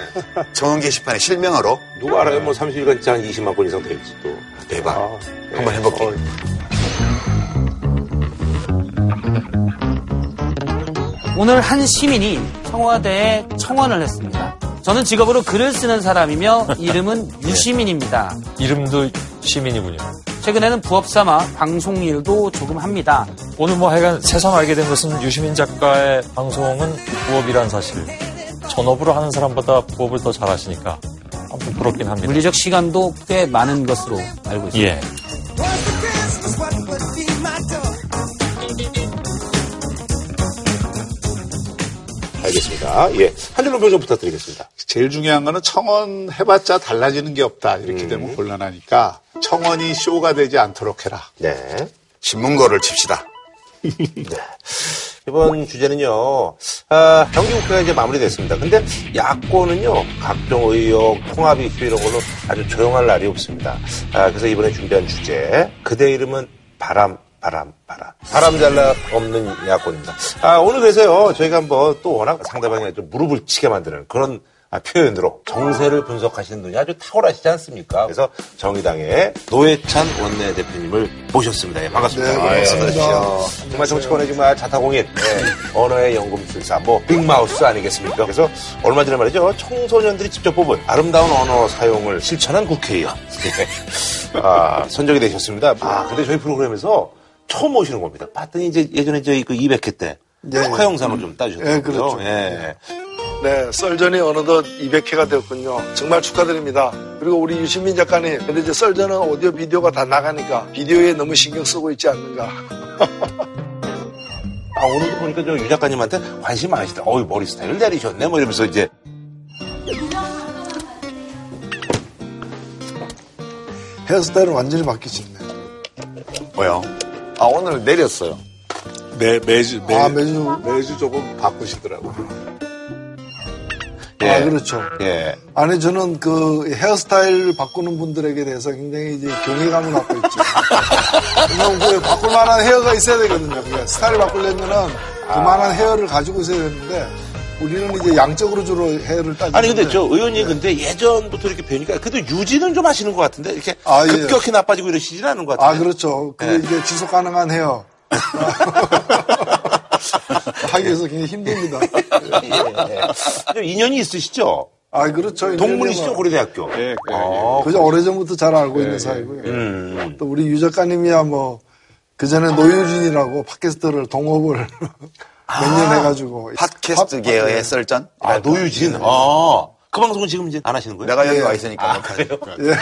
정원 게시판에 실명으로. 누가 알아요? 뭐 30일간 한 20만 건 이상 될지 또. 대박. 아, 한번 해볼게요. 어. 오늘 한 시민이 청와대에 청원을 했습니다. 저는 직업으로 글을 쓰는 사람이며 이름은 유시민입니다. 이름도 시민이군요. 최근에는 부업 삼아 방송 일도 조금 합니다. 오늘 뭐 하여간 새삼 알게 된 것은 유시민 작가의 방송은 부업이란 사실. 전업으로 하는 사람보다 부업을 더 잘하시니까 부럽긴 합니다. 물리적 시간도 꽤 많은 것으로 알고 있습니다. 예. 알겠습니다. 예. 한준호 교수 부탁드리겠습니다. 제일 중요한 거는 청원 해봤자 달라지는 게 없다. 이렇게 음. 되면 곤란하니까 청원이 쇼가 되지 않도록 해라. 네. 신문거를 칩시다. 네. 이번 주제는요, 아, 경기국회가 이제 마무리됐습니다. 근데 야권은요, 각종 의혹, 통합 이슈 이런 걸로 아주 조용할 날이 없습니다. 아, 그래서 이번에 준비한 주제, 그대 이름은 바람, 바람, 바람. 바람 잘라 없는 야권입니다. 아, 오늘 그래서요, 저희가 한번 또 워낙 상대방이 좀 무릎을 치게 만드는 그런 아, 표현으로 정세를 분석하시는 눈이 아주 탁월하시지 않습니까? 그래서 정의당의 노회찬 원내대표님을 모셨습니다. 예, 반갑습니다. 네, 반갑습니다. 아, 정말 정치권의 정말 자타공인, 네, 언어의 연금술사, 뭐 빅마우스 아니겠습니까? 그래서 얼마 전에 말이죠, 청소년들이 직접 뽑은 아름다운 언어 사용을 실천한 국회의원 예. 아, 선정이 되셨습니다. 아, 근데 저희 프로그램에서 처음 오시는 겁니다. 봤더니 이제 예전에 저희 그 200회 때 네. 축하 영상을 좀 따주셨고요. 네, 그렇죠. 예. 네, 썰전이 어느덧 200회가 되었군요. 정말 축하드립니다. 그리고 우리 유시민 작가님, 근데 이제 썰전은 오디오 비디오가 다 나가니까 비디오에 너무 신경 쓰고 있지 않는가. 아, 오늘도 보니까 저 유 작가님한테 관심 많으시다. 어이, 머리 스타일을 내리셨네. 뭐 이러면서 이제. 헤어스타일은 완전히 바뀌셨네. 뭐요? 아, 오늘 내렸어요. 매, 매주, 매, 아, 매주. 매주 조금 바꾸시더라고요. 예. 아, 그렇죠. 예. 아니, 저는 그 헤어스타일 바꾸는 분들에게 대해서 굉장히 이제 경외감을 갖고 있죠. 왜냐면 그 바꿀 만한 헤어가 있어야 되거든요. 그게 스타일 바꾸려면은 그만한 헤어를 가지고 있어야 되는데 우리는 이제 양적으로 주로 헤어를 따지는데 아니, 근데 저 의원님 근데 예전부터 이렇게 뵈니까 그래도 유지는 좀 하시는 것 같은데 이렇게 아, 예. 급격히 나빠지고 이러시진 않은 것 아, 같아요. 그렇죠. 그게 네. 이제 지속 가능한 헤어. 하기 위해서 굉장히 힘듭니다. 예. 좀 인연이 있으시죠? 아, 그렇죠. 동문이시죠, 고려대학교? 예, 예. 아, 그저 오래 전부터 잘 알고 있는 사이고요. 음. 또 우리 유 작가님이야 뭐, 그 전에 노유진이라고 팟캐스트를 동업을 몇년 해가지고. 팟캐스트 팟- 계열의 팟- 썰전? 아, 노유진. 아. 그 방송은 지금 이제 안 하시는 거예요? 내가 여기 예. 와 있으니까. 아, 그래요? 네.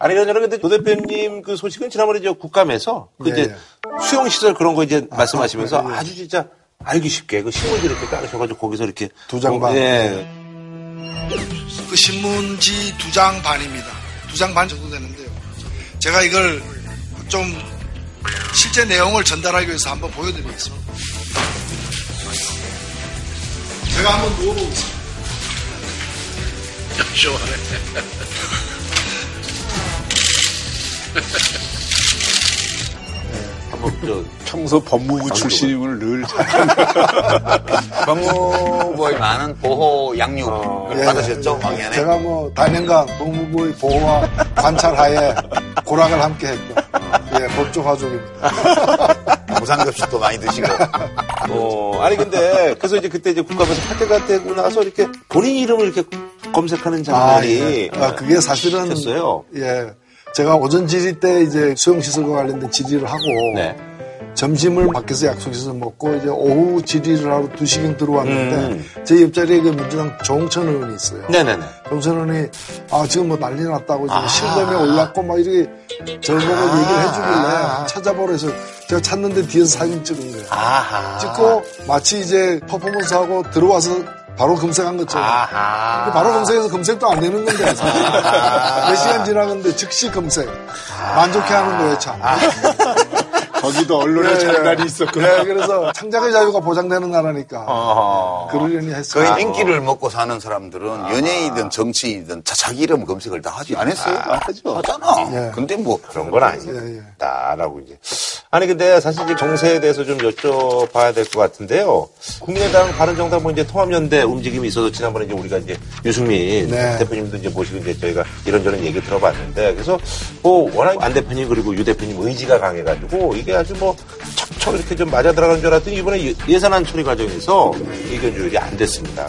아니, 그러나 근데 노 대표님 그 소식은 지난번에 저 국감에서 그 예, 이제 예. 수용시설 그런 거 이제 말씀하시면서 아 주 진짜 알기 쉽게 그 신문지 이렇게 깔으셔가지고 거기서 이렇게. 두 장 반. 예. 그 신문지 두 장 반입니다. 두 장 반 정도 되는데요. 제가 이걸 좀 실제 내용을 전달하기 위해서 한번 보여드리겠습니다. 제가 한번 누워보겠습니다. 시원하네. 한번 저 평소 법무부 출신임을 늘 잘. 법무부의 많은 보호 양육을 어. 예. 받으셨죠, 왕년에? 제가 뭐 단연간 법무부의 보호와 관찰하에 고락을 함께 했고, 예, 법조 가족입니다. 무상급식도 많이 드시고. 어, 아니 근데 그래서 이제 그때 이제 국감에서 파트가 되고 나서 이렇게 본인 이름을 이렇게 검색하는 장면이 예. 아, 그게 사실은 셨어요. 예. 제가 오전 질의 때 이제 수용시설과 관련된 질의를 하고 네. 점심을 밖에서 약속해서 먹고 이제 오후 질의를 하러 2시경 들어왔는데 음. 제 옆자리에 그 민주당 조홍천 의원이 있어요. 네네네. 조홍천 의원이 아 지금 뭐 난리 났다고 지금 아. 실검에 올랐고 막 이렇게 저보고 얘기를 해주길래 찾아보라 해서 제가 찾는데 뒤에서 사진 찍은 거예요. 아하. 찍고 마치 이제 퍼포먼스하고 들어와서 바로 검색한 것처럼 아하. 그 바로 검색해서 검색도 안 되는 건데. 몇 시간 지나갔는데 즉시 검색 만족해 하는 거예요 참. 거기도 언론에 예, 장단이 예. 있었구나. 네, 그래서 창작의 자유가 보장되는 나라니까 어허. 그러려니 했어요. 거의 인기를 먹고 사는 사람들은 연예인이든 정치인이든 자- 자기 이름 검색을 다 하지. 안 했어요? 안 하죠. 하잖아. 예. 근데 뭐. 그런 건 아니에요. 예, 예. 다라고 이제. 아니 근데 사실 이제 정세에 대해서 좀 여쭤봐야 될 것 같은데요. 국민의당 바른정당 뭐 이제 통합연대 움직임이 있어서 지난번에 이제 우리가 이제 유승민 네. 대표님도 이제 모시고 이제 저희가 이런저런 얘기 들어봤는데 그래서 뭐 워낙 안 대표님 그리고 유 대표님 의지가 강해가지고 이게 아주 뭐 척척 이렇게 좀 맞아 들어간 줄 알았더니 이번에 예- 예산안 처리 과정에서 의견 조율이 안 됐습니다.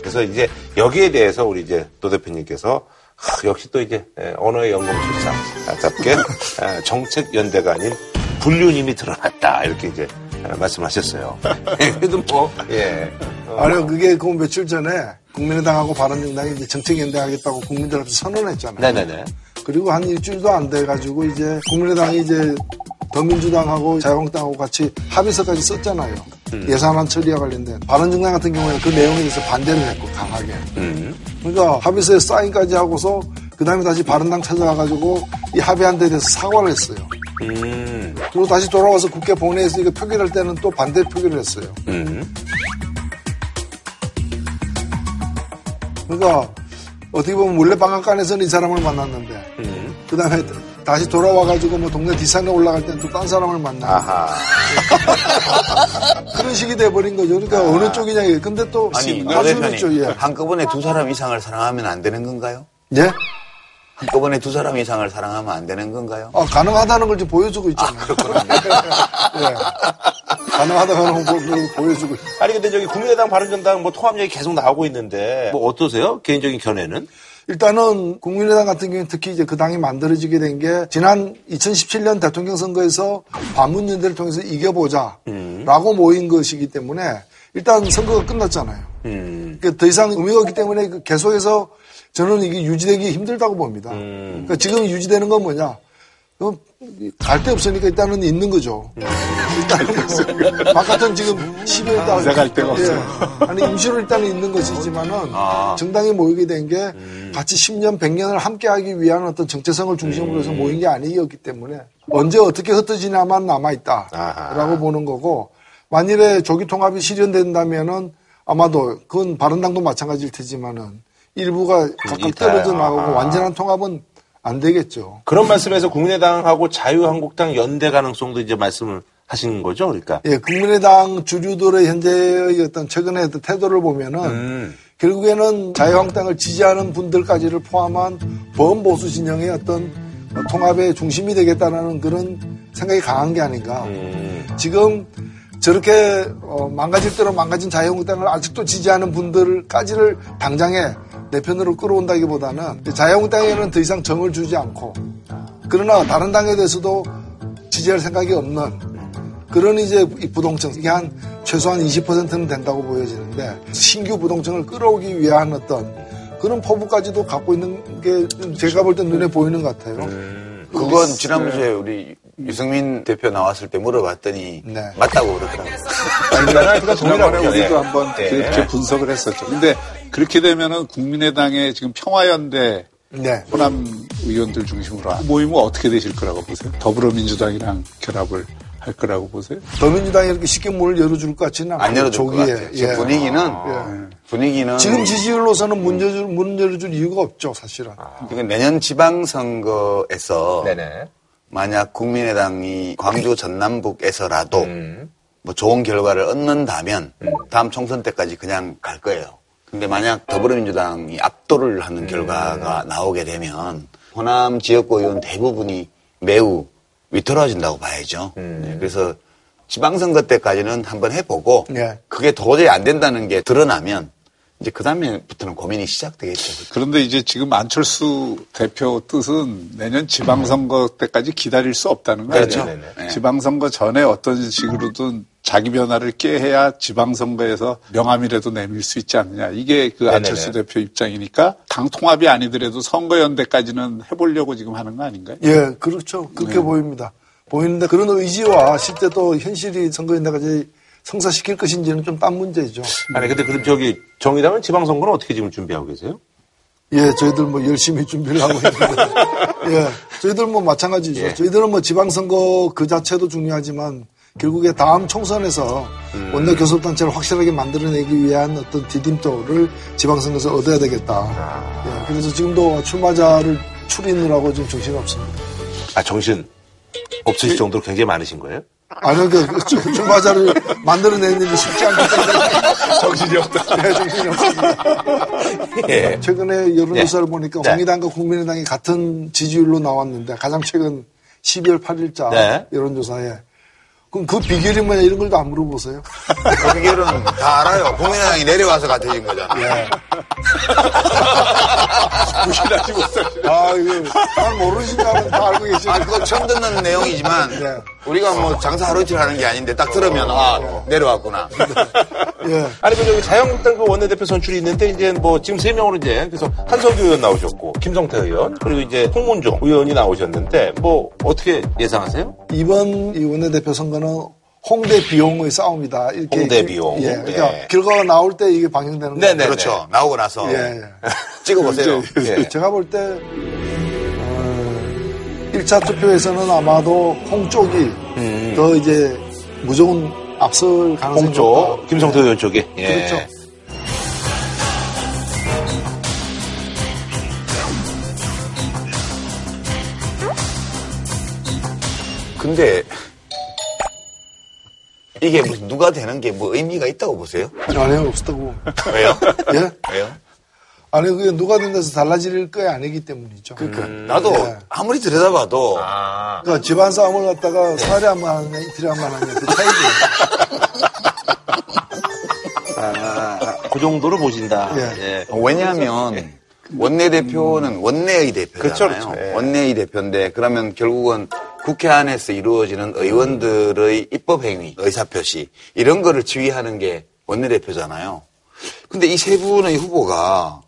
그래서 이제 여기에 대해서 우리 이제 노 대표님께서 하, 역시 또 이제 에, 언어의 연금술사답게 에, 정책 연대가 아닌 불륜임이 드러났다 이렇게 이제 에, 말씀하셨어요. 그래도 뭐 예. 어, 아니요 그게 그 며칠 전에 국민의당하고 바른정당이 이제 정책 연대하겠다고 국민들 앞에서 선언했잖아요. 네네네. 그리고 한 일주일도 안 돼가지고 이제 국민의당이 이제 더민주당하고 자유한국당하고 같이 합의서까지 썼잖아요. 음. 예산안 처리와 관련된 바른정당 같은 경우에는 그 내용에 대해서 반대를 했고 강하게. 음. 그러니까 합의서에 사인까지 하고서 그 다음에 다시 바른당 찾아가가지고 이 합의한 데 대해서 사과를 했어요. 음. 그리고 다시 돌아와서 국회 본회의에서 이거 표결할 때는 또 반대 표결을 했어요. 음. 그러니까 어떻게 보면 원래 방앗간에서는 이 사람을 만났는데 음. 그 다음에 다시 돌아와가지고 뭐 동네 뒷산에 올라갈 때는 또 딴 사람을 만나. 그런 식이 돼버린 거죠. 그러니까 아. 어느 쪽이냐. 근데 또 아니, 대표님 쪽, 예. 한꺼번에 두 사람 이상을 사랑하면 안 되는 건가요? 예? 한꺼번에 두 사람 이상을 사랑하면 안 되는 건가요? 아, 가능하다는 걸 지금 보여주고 있잖아요. 아, 그렇구나. 예. 가능하다는 걸 보여주고 있 아니, 근데 저기 국민의당 바른정당 뭐 통합 얘기 계속 나오고 있는데 뭐 어떠세요? 개인적인 견해는? 일단은 국민의당 같은 경우는 특히 이제 그 당이 만들어지게 된 게 지난 2017년 대통령 선거에서 반문연대를 통해서 이겨보자라고 음. 모인 것이기 때문에 일단 선거가 끝났잖아요. 음. 그러니까 더 이상 의미가 없기 때문에 그 계속해서 저는 이게 유지되기 힘들다고 봅니다. 음. 그러니까 지금 유지되는 건 뭐냐? 갈 데 없으니까 일단은 있는 거죠. 음. 일단은 뭐, 바깥은 지금 12월 달. 갈 데가 없어. 예. 아니, 임시로 일단은 있는 것이지만은 아. 정당이 모이게 된게 음. 같이 10년, 100년을 함께 하기 위한 어떤 정체성을 중심으로 해서 음. 모인 게 아니었기 때문에 언제 어떻게 흩어지냐만 남아있다라고 보는 거고 만일에 조기 통합이 실현된다면은 아마도 그건 바른당도 마찬가지일 테지만은 일부가 각각 떨어져 나가고 아. 완전한 통합은 안 되겠죠. 그런 말씀에서 국민의당하고 자유한국당 연대 가능성도 이제 말씀을 하시는 거죠, 그러니까. 예, 국민의당 주류들의 현재의 어떤 최근의 어떤 태도를 보면은 음. 결국에는 자유한국당을 지지하는 분들까지를 포함한 범보수 진영의 어떤 통합의 중심이 되겠다라는 그런 생각이 강한 게 아닌가. 음. 지금 저렇게 어, 망가질 대로 망가진 자유한국당을 아직도 지지하는 분들까지를 당장에 내 편으로 끌어온다기보다는 자유한국당에는 더 이상 정을 주지 않고 그러나 다른 당에 대해서도 지지할 생각이 없는 그런 이제 부동층 이게 한 최소한 20%는 된다고 보여지는데 신규 부동층을 끌어오기 위한 어떤 그런 포부까지도 갖고 있는 게 제가 볼 때 눈에 보이는 것 같아요. 음, 그건 지난주에 우리 유승민 대표 나왔을 때 물어봤더니 네. 맞다고 그러더라고요. 아니, 지난번에 우리도 한번 네. 그렇게 분석을 했었죠. 근데 그렇게 되면은 국민의당의 지금 평화연대 네. 호남 의원들 중심으로 모임은 어떻게 되실 거라고 보세요? 더불어민주당이랑 결합을 할 거라고 보세요? 더민주당이 이렇게 쉽게 문을 열어줄 것 같지는 않아요. 안 열어줄 것 같아요. 예. 분위기는 아. 예. 분위기는 지금 지지율로서는 문, 열어줄, 문 열어줄 이유가 없죠, 사실은. 아. 그러니까 내년 지방선거에서 네네. 만약 국민의당이 광주 전남북에서라도 음. 뭐 좋은 결과를 얻는다면 음. 다음 총선 때까지 그냥 갈 거예요. 근데 만약 더불어민주당이 압도를 하는 음. 결과가 나오게 되면 호남 지역구 의원 대부분이 매우 위태로워진다고 봐야죠. 음. 네, 그래서 지방선거 때까지는 한번 해보고 네. 그게 도저히 안 된다는 게 드러나면 이제 그 다음에부터는 고민이 시작되겠죠. 그런데 이제 지금 안철수 대표 뜻은 내년 지방선거 때까지 기다릴 수 없다는 거죠. 그렇죠. 네. 네. 지방선거 전에 어떤 식으로든 자기 변화를 깨해야 지방선거에서 명함이라도 내밀 수 있지 않느냐. 이게 그 안철수 네네네. 대표 입장이니까 당 통합이 아니더라도 선거연대까지는 해보려고 지금 하는 거 아닌가요? 예, 그렇죠. 그렇게 네. 보입니다. 보이는데 그런 의지와 실제 또 현실이 선거연대까지 성사시킬 것인지는 좀 딴 문제죠. 아니, 근데 그럼 저기 정의당은 지방선거는 어떻게 지금 준비하고 계세요? 예, 저희들 뭐 열심히 준비를 하고 있는데. 예, 저희들 뭐 마찬가지죠. 예. 저희들은 뭐 지방선거 그 자체도 중요하지만 결국에 다음 총선에서 음. 원내 교섭단체를 확실하게 만들어내기 위한 어떤 디딤돌을 지방선거에서 얻어야 되겠다. 아. 예, 그래서 지금도 출마자를 추리느라고 지금 정신이 없습니다. 아, 정신 없으실 그 정도로 굉장히 많으신 거예요? 아니, 그, 그 출마자를 만들어내는 일이 쉽지 않기 때문에. 정신이 없다. 네, 정신이 없습니다. 예. 최근에 여론조사를 예. 보니까 네. 정의당과 국민의당이 같은 지지율로 나왔는데 가장 최근 12월 8일자 네. 여론조사에 그럼 그 비결이 뭐냐 이런 걸도안 물어보세요? 그 비결은 다 알아요. 국민의당이 내려와서 같아진 거잖아. 예. 무시하지 못하시네. 아, 이거, 잘 모르시다면 다 알고 계시네. 아, 그거 처음 듣는 내용이지만, 네. 우리가 뭐 장사 하루 이틀 하는 게 아닌데, 딱 들으면, 아, 내려왔구나. 예. 아니, 그, 저기 자유한국당 그 원내대표 선출이 있는데, 이제 뭐, 지금 세 명으로 이제, 그래서 한석규 의원 나오셨고, 김성태 의원, 그리고 이제 홍문종 의원이 나오셨는데, 뭐, 어떻게 예상하세요? 이번 이 원내대표 선거는 홍대 비용의 싸움이다. 이렇게. 홍대 비용. 예. 그러니까 예. 결과가 나올 때 이게 방영되는 거예요. 네네. 그렇죠. 나오고 나서. 예. 찍어보세요. 예. 제가 볼 때, 어, 1차 투표에서는 아마도 홍 쪽이 음. 더 이제 무조건 앞설 가능성이 높다. 김성태 의원 쪽이. 예. 그렇죠. 근데 이게 무슨 누가 되는 게 뭐 의미가 있다고 보세요? 아니요, 없다고. 왜요? 예? 왜요? 아니, 그게 누가 된다서 달라질 거 아니기 때문이죠. 그러니까 음. 나도 예. 아무리 들여다봐도 아. 그러니까 집안 싸움을 갖다가 살이 한번 하느냐 이틀에 한번 하느냐 그 차이죠. 아, 그 정도로 보신다. 예. 예. 왜냐하면 원내 대표는 원내의 대표잖아요. 그렇죠, 그렇죠. 예. 원내의 대표인데 그러면 결국은 국회 안에서 이루어지는 의원들의 입법 행위, 의사 표시 이런 거를 지휘하는 게 원내 대표잖아요. 근데 이 세 분의 후보가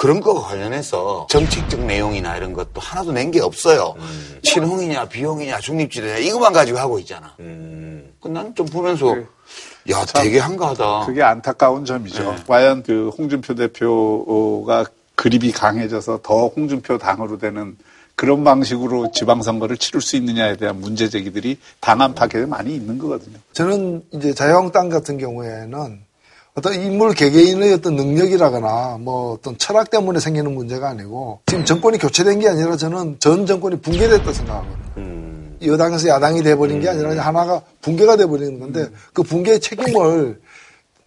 그런 거와 관련해서 정책적 내용이나 이런 것도 하나도 낸 게 없어요. 음. 친홍이냐 비홍이냐 중립지대냐 이것만 가지고 하고 있잖아. 음. 나는 좀 보면서 야 되게 한가하다. 그게 안타까운 점이죠. 네. 과연 그 홍준표 대표가 그립이 강해져서 더 홍준표 당으로 되는 그런 방식으로 지방선거를 치를 수 있느냐에 대한 문제 제기들이 당 안팎에 많이 있는 거거든요. 저는 이제 자유한국당 같은 경우에는 어떤 인물 개개인의 어떤 능력이라거나 뭐 어떤 철학 때문에 생기는 문제가 아니고 지금 정권이 교체된 게 아니라 저는 전 정권이 붕괴됐다 생각하거든요. 음. 여당에서 야당이 돼버린 게 음. 아니라 하나가 붕괴가 돼버리는 건데 음. 그 붕괴의 책임을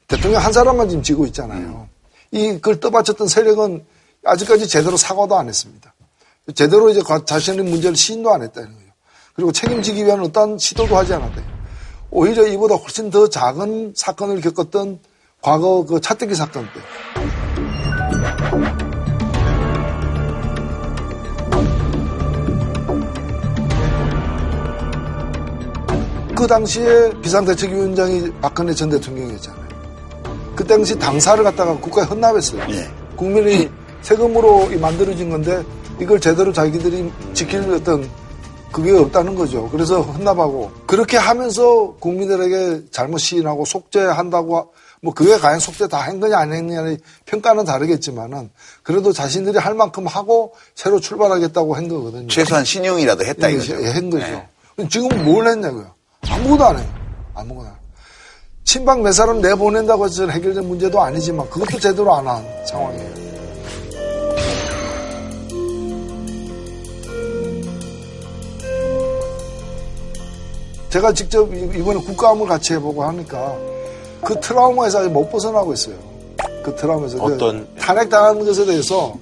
대통령 한 사람만 지금 지고 있잖아요. 음. 이걸 떠받쳤던 세력은 아직까지 제대로 사과도 안 했습니다. 제대로 이제 자신의 문제를 시인도 안 했다는 거예요. 그리고 책임지기 위한 어떤 시도도 하지 않았다. 오히려 이보다 훨씬 더 작은 사건을 겪었던 과거 그 차떼기 사건 때. 그 당시에 비상대책위원장이 박근혜 전 대통령이었잖아요. 그 당시 당사를 갖다가 국가에 헌납했어요. 예. 국민이 세금으로 만들어진 건데 이걸 제대로 자기들이 지킬 어떤 그게 없다는 거죠. 그래서 헌납하고 그렇게 하면서 국민들에게 잘못 시인하고 속죄한다고 뭐 그게 과연 속죄 다한 거냐 안 했느냐의 평가는 다르겠지만은 그래도 자신들이 할 만큼 하고 새로 출발하겠다고 한 거거든요. 최소한 신용이라도 했다 예, 이거죠. 예, 한 거죠. 네. 지금 뭘 했냐고요. 아무것도 안 해요. 아무거나. 친박 몇 사람 내보낸다고 해서 해결된 문제도 아니지만 그것도 제대로 안 한 상황이에요. 제가 직접 이번에 국가암을 같이 해보고 하니까 그 트라우마에서 못 벗어나고 있어요. 그 트라우마에서. 그 어떤 그 탄핵당하는 것에 대해서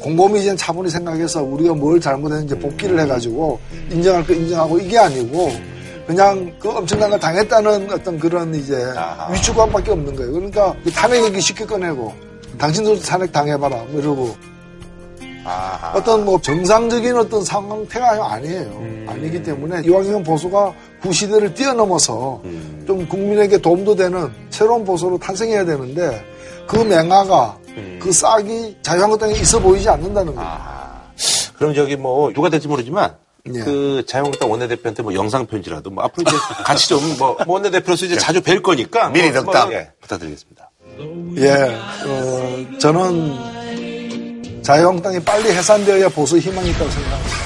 공범이 이제 차분히 생각해서 우리가 뭘 잘못했는지 복귀를 해가지고 인정할 거 인정하고 이게 아니고 그냥 그 엄청난 걸 당했다는 어떤 그런 이제 위축감밖에 없는 거예요. 그러니까 그 탄핵 얘기 쉽게 꺼내고 당신들도 탄핵 당해봐라 뭐 이러고 아하. 어떤 뭐 정상적인 어떤 상태가 아니에요. 음. 아니기 때문에 이왕이면 보수가 구시대를 뛰어넘어서 음. 좀 국민에게 도움도 되는 새로운 보수로 탄생해야 되는데 그 맹아가 음. 그 싹이 자유한국당에 있어 보이지 않는다는 거예요. 그럼 저기 뭐 누가 될지 모르지만 예. 그 자유한국당 원내대표한테 뭐 영상 편지라도 뭐 앞으로 이제 같이 좀뭐 원내대표로서 이제 자주 뵐 거니까 미리 뭐, 덕담 뭐, 예, 부탁드리겠습니다. 예, 어, 저는 자유한국당이 빨리 해산되어야 보수 희망이 있다고 생각합니다.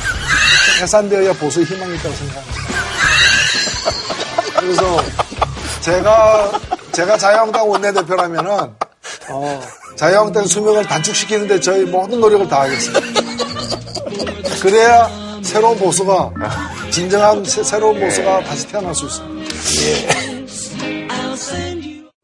해산되어야 보수 희망이 있다고 생각합니다. 그래서 제가 제가 자유한국당 원내대표라면은 어, 자유한국당 수명을 단축시키는데 저희 모든 노력을 다하겠습니다. 그래야 새로운 보수가 진정한 새 로운 보수가 다시 태어날 수 있습니다.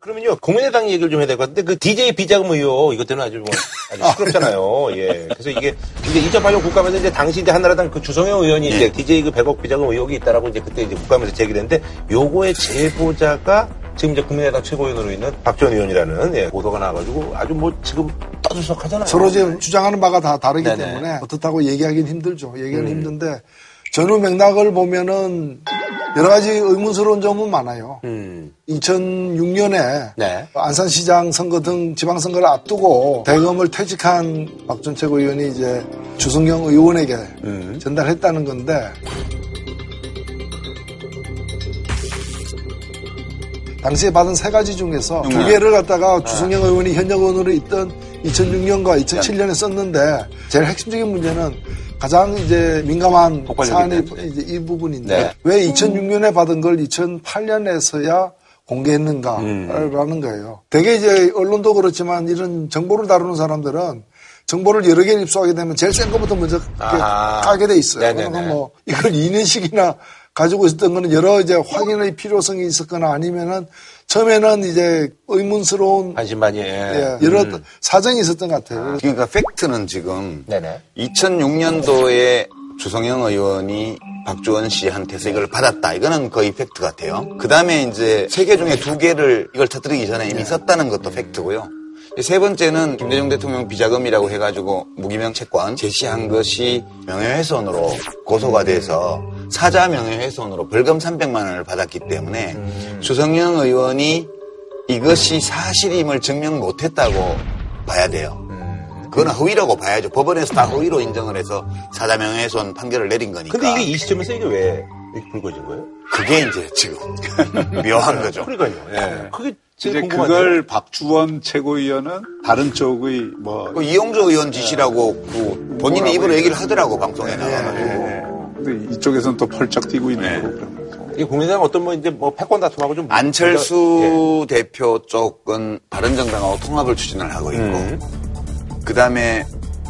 예. 그러면요, 국민의당 얘기를 좀 해야 될 것 같은데, 그 DJ 비자금 의혹, 이것 때문에 아주 뭐, 아주 시끄럽잖아요. 예. 그래서 이게, 이제 2008년 국감에서 이제 당시 이제 한나라당 그 주성영 의원이 예. 이제 DJ 그 100억 비자금 의혹이 있다라고 이제 그때 이제 국감에서 제기했는데, 요거의 제보자가 지금 이제 국민의당 최고위원으로 있는 박지원 의원이라는 예, 보도가 나와가지고 아주 뭐 지금 떠들썩하잖아요. 서로 지금 주장하는 바가 다 다르기 네네. 때문에 어떻다고 얘기하기는 힘들죠. 얘기는 음. 힘든데, 전후 맥락을 보면은 여러 가지 의문스러운 점은 많아요. 음. 2006년에 네. 안산시장 선거 등 지방선거를 앞두고 대검을 퇴직한 박전 최고위원이 이제 주승경 의원에게 음. 전달했다는 건데 당시에 받은 세 가지 중에서 두 개를 갖다가 네. 주승경 의원이 현역 의원으로 있던 2006년과 2007년에 썼는데 제일 핵심적인 문제는 가장 이제 민감한 사안이 이제 이 부분인데 네. 왜 2006년에 받은 걸 2008년에서야 공개했는가라는 음. 거예요. 대개 이제 언론도 그렇지만 이런 정보를 다루는 사람들은 정보를 여러 개를 입수하게 되면 제일 센 것부터 먼저 아. 까게 돼 있어요. 그러면 뭐 이걸 2년씩이나 가지고 있었던 거는 여러 이제 확인의 필요성이 있었거나 아니면은 처음에는 이제 의문스러운 반신반의 예, 여러 음. 사정이 있었던 것 같아요. 그러니까 팩트는 지금 네네. 2006년도에 주성영 의원이 박주원 씨한테서 이걸 받았다. 이거는 거의 팩트 같아요. 그 다음에 이제 세 개 중에 두 개를 이걸 터뜨리기 전에 이미 네. 썼다는 것도 팩트고요. 세 번째는 김대중 대통령 비자금이라고 해가지고 무기명 채권 제시한 것이 명예훼손으로 고소가 돼서 사자 명예훼손으로 벌금 300만 원을 받았기 때문에 음. 주성영 의원이 이것이 사실임을 증명 못했다고 봐야 돼요. 그건 허위라고 봐야죠. 법원에서 다 허위로 인정을 해서 사자 명예훼손 판결을 내린 거니까. 근데 이게 이 시점에서 이게 왜 이렇게 불거진 거예요? 그게 이제 지금 묘한 거죠. 그러니까요. 예. 그게 이제 그걸 박주원 최고위원은 다른 쪽의 뭐 그 이용조 의원 지시라고 그 본인이 입으로 얘기를 하더라고 방송에 나와가지고. 네. 근데 이쪽에서는 또 펄쩍 뛰고 있는 네. 거고 그런 이 국민의당 어떤 뭐 이제 뭐 패권 다툼하고 좀 안철수 예. 대표 쪽은 바른정당하고 통합을 추진을 하고 있고 음. 그 다음에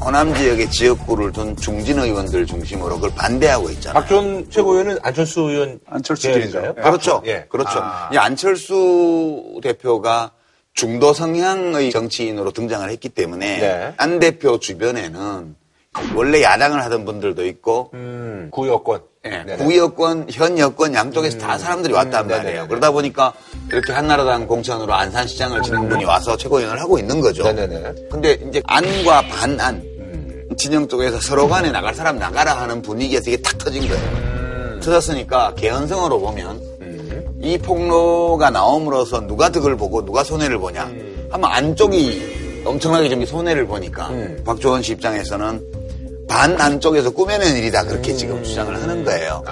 호남 지역의 지역구를 둔 중진 의원들 중심으로 그걸 반대하고 있잖아요. 박준 최고위원은 안철수 의원 안철수 대인가요? 그렇죠. 예. 그렇죠. 아. 이 안철수 대표가 중도 성향의 정치인으로 등장을 했기 때문에 네. 안 대표 주변에는 원래 야당을 하던 분들도 있고 음, 구여권 네, 구여권, 현 여권 양쪽에서 음, 다 사람들이 왔단 음, 말이에요. 네네네. 그러다 보니까 이렇게 한나라당 공천으로 안산시장을 지낸 분이 와서 최고위원을 하고 있는 거죠. 네네네. 근데 이제 안과 반안 음. 진영 쪽에서 서로 간에 나갈 사람 나가라 하는 분위기에서 이게 탁 터진 거예요. 음. 터졌으니까 개헌성으로 보면 음. 이 폭로가 나옴으로써 누가 득을 보고 누가 손해를 보냐 음. 하면 안쪽이 엄청나게 좀 손해를 보니까 박조원 씨 입장에서는 반 안쪽에서 꾸며낸 일이다 그렇게 음. 지금 주장을 하는 거예요.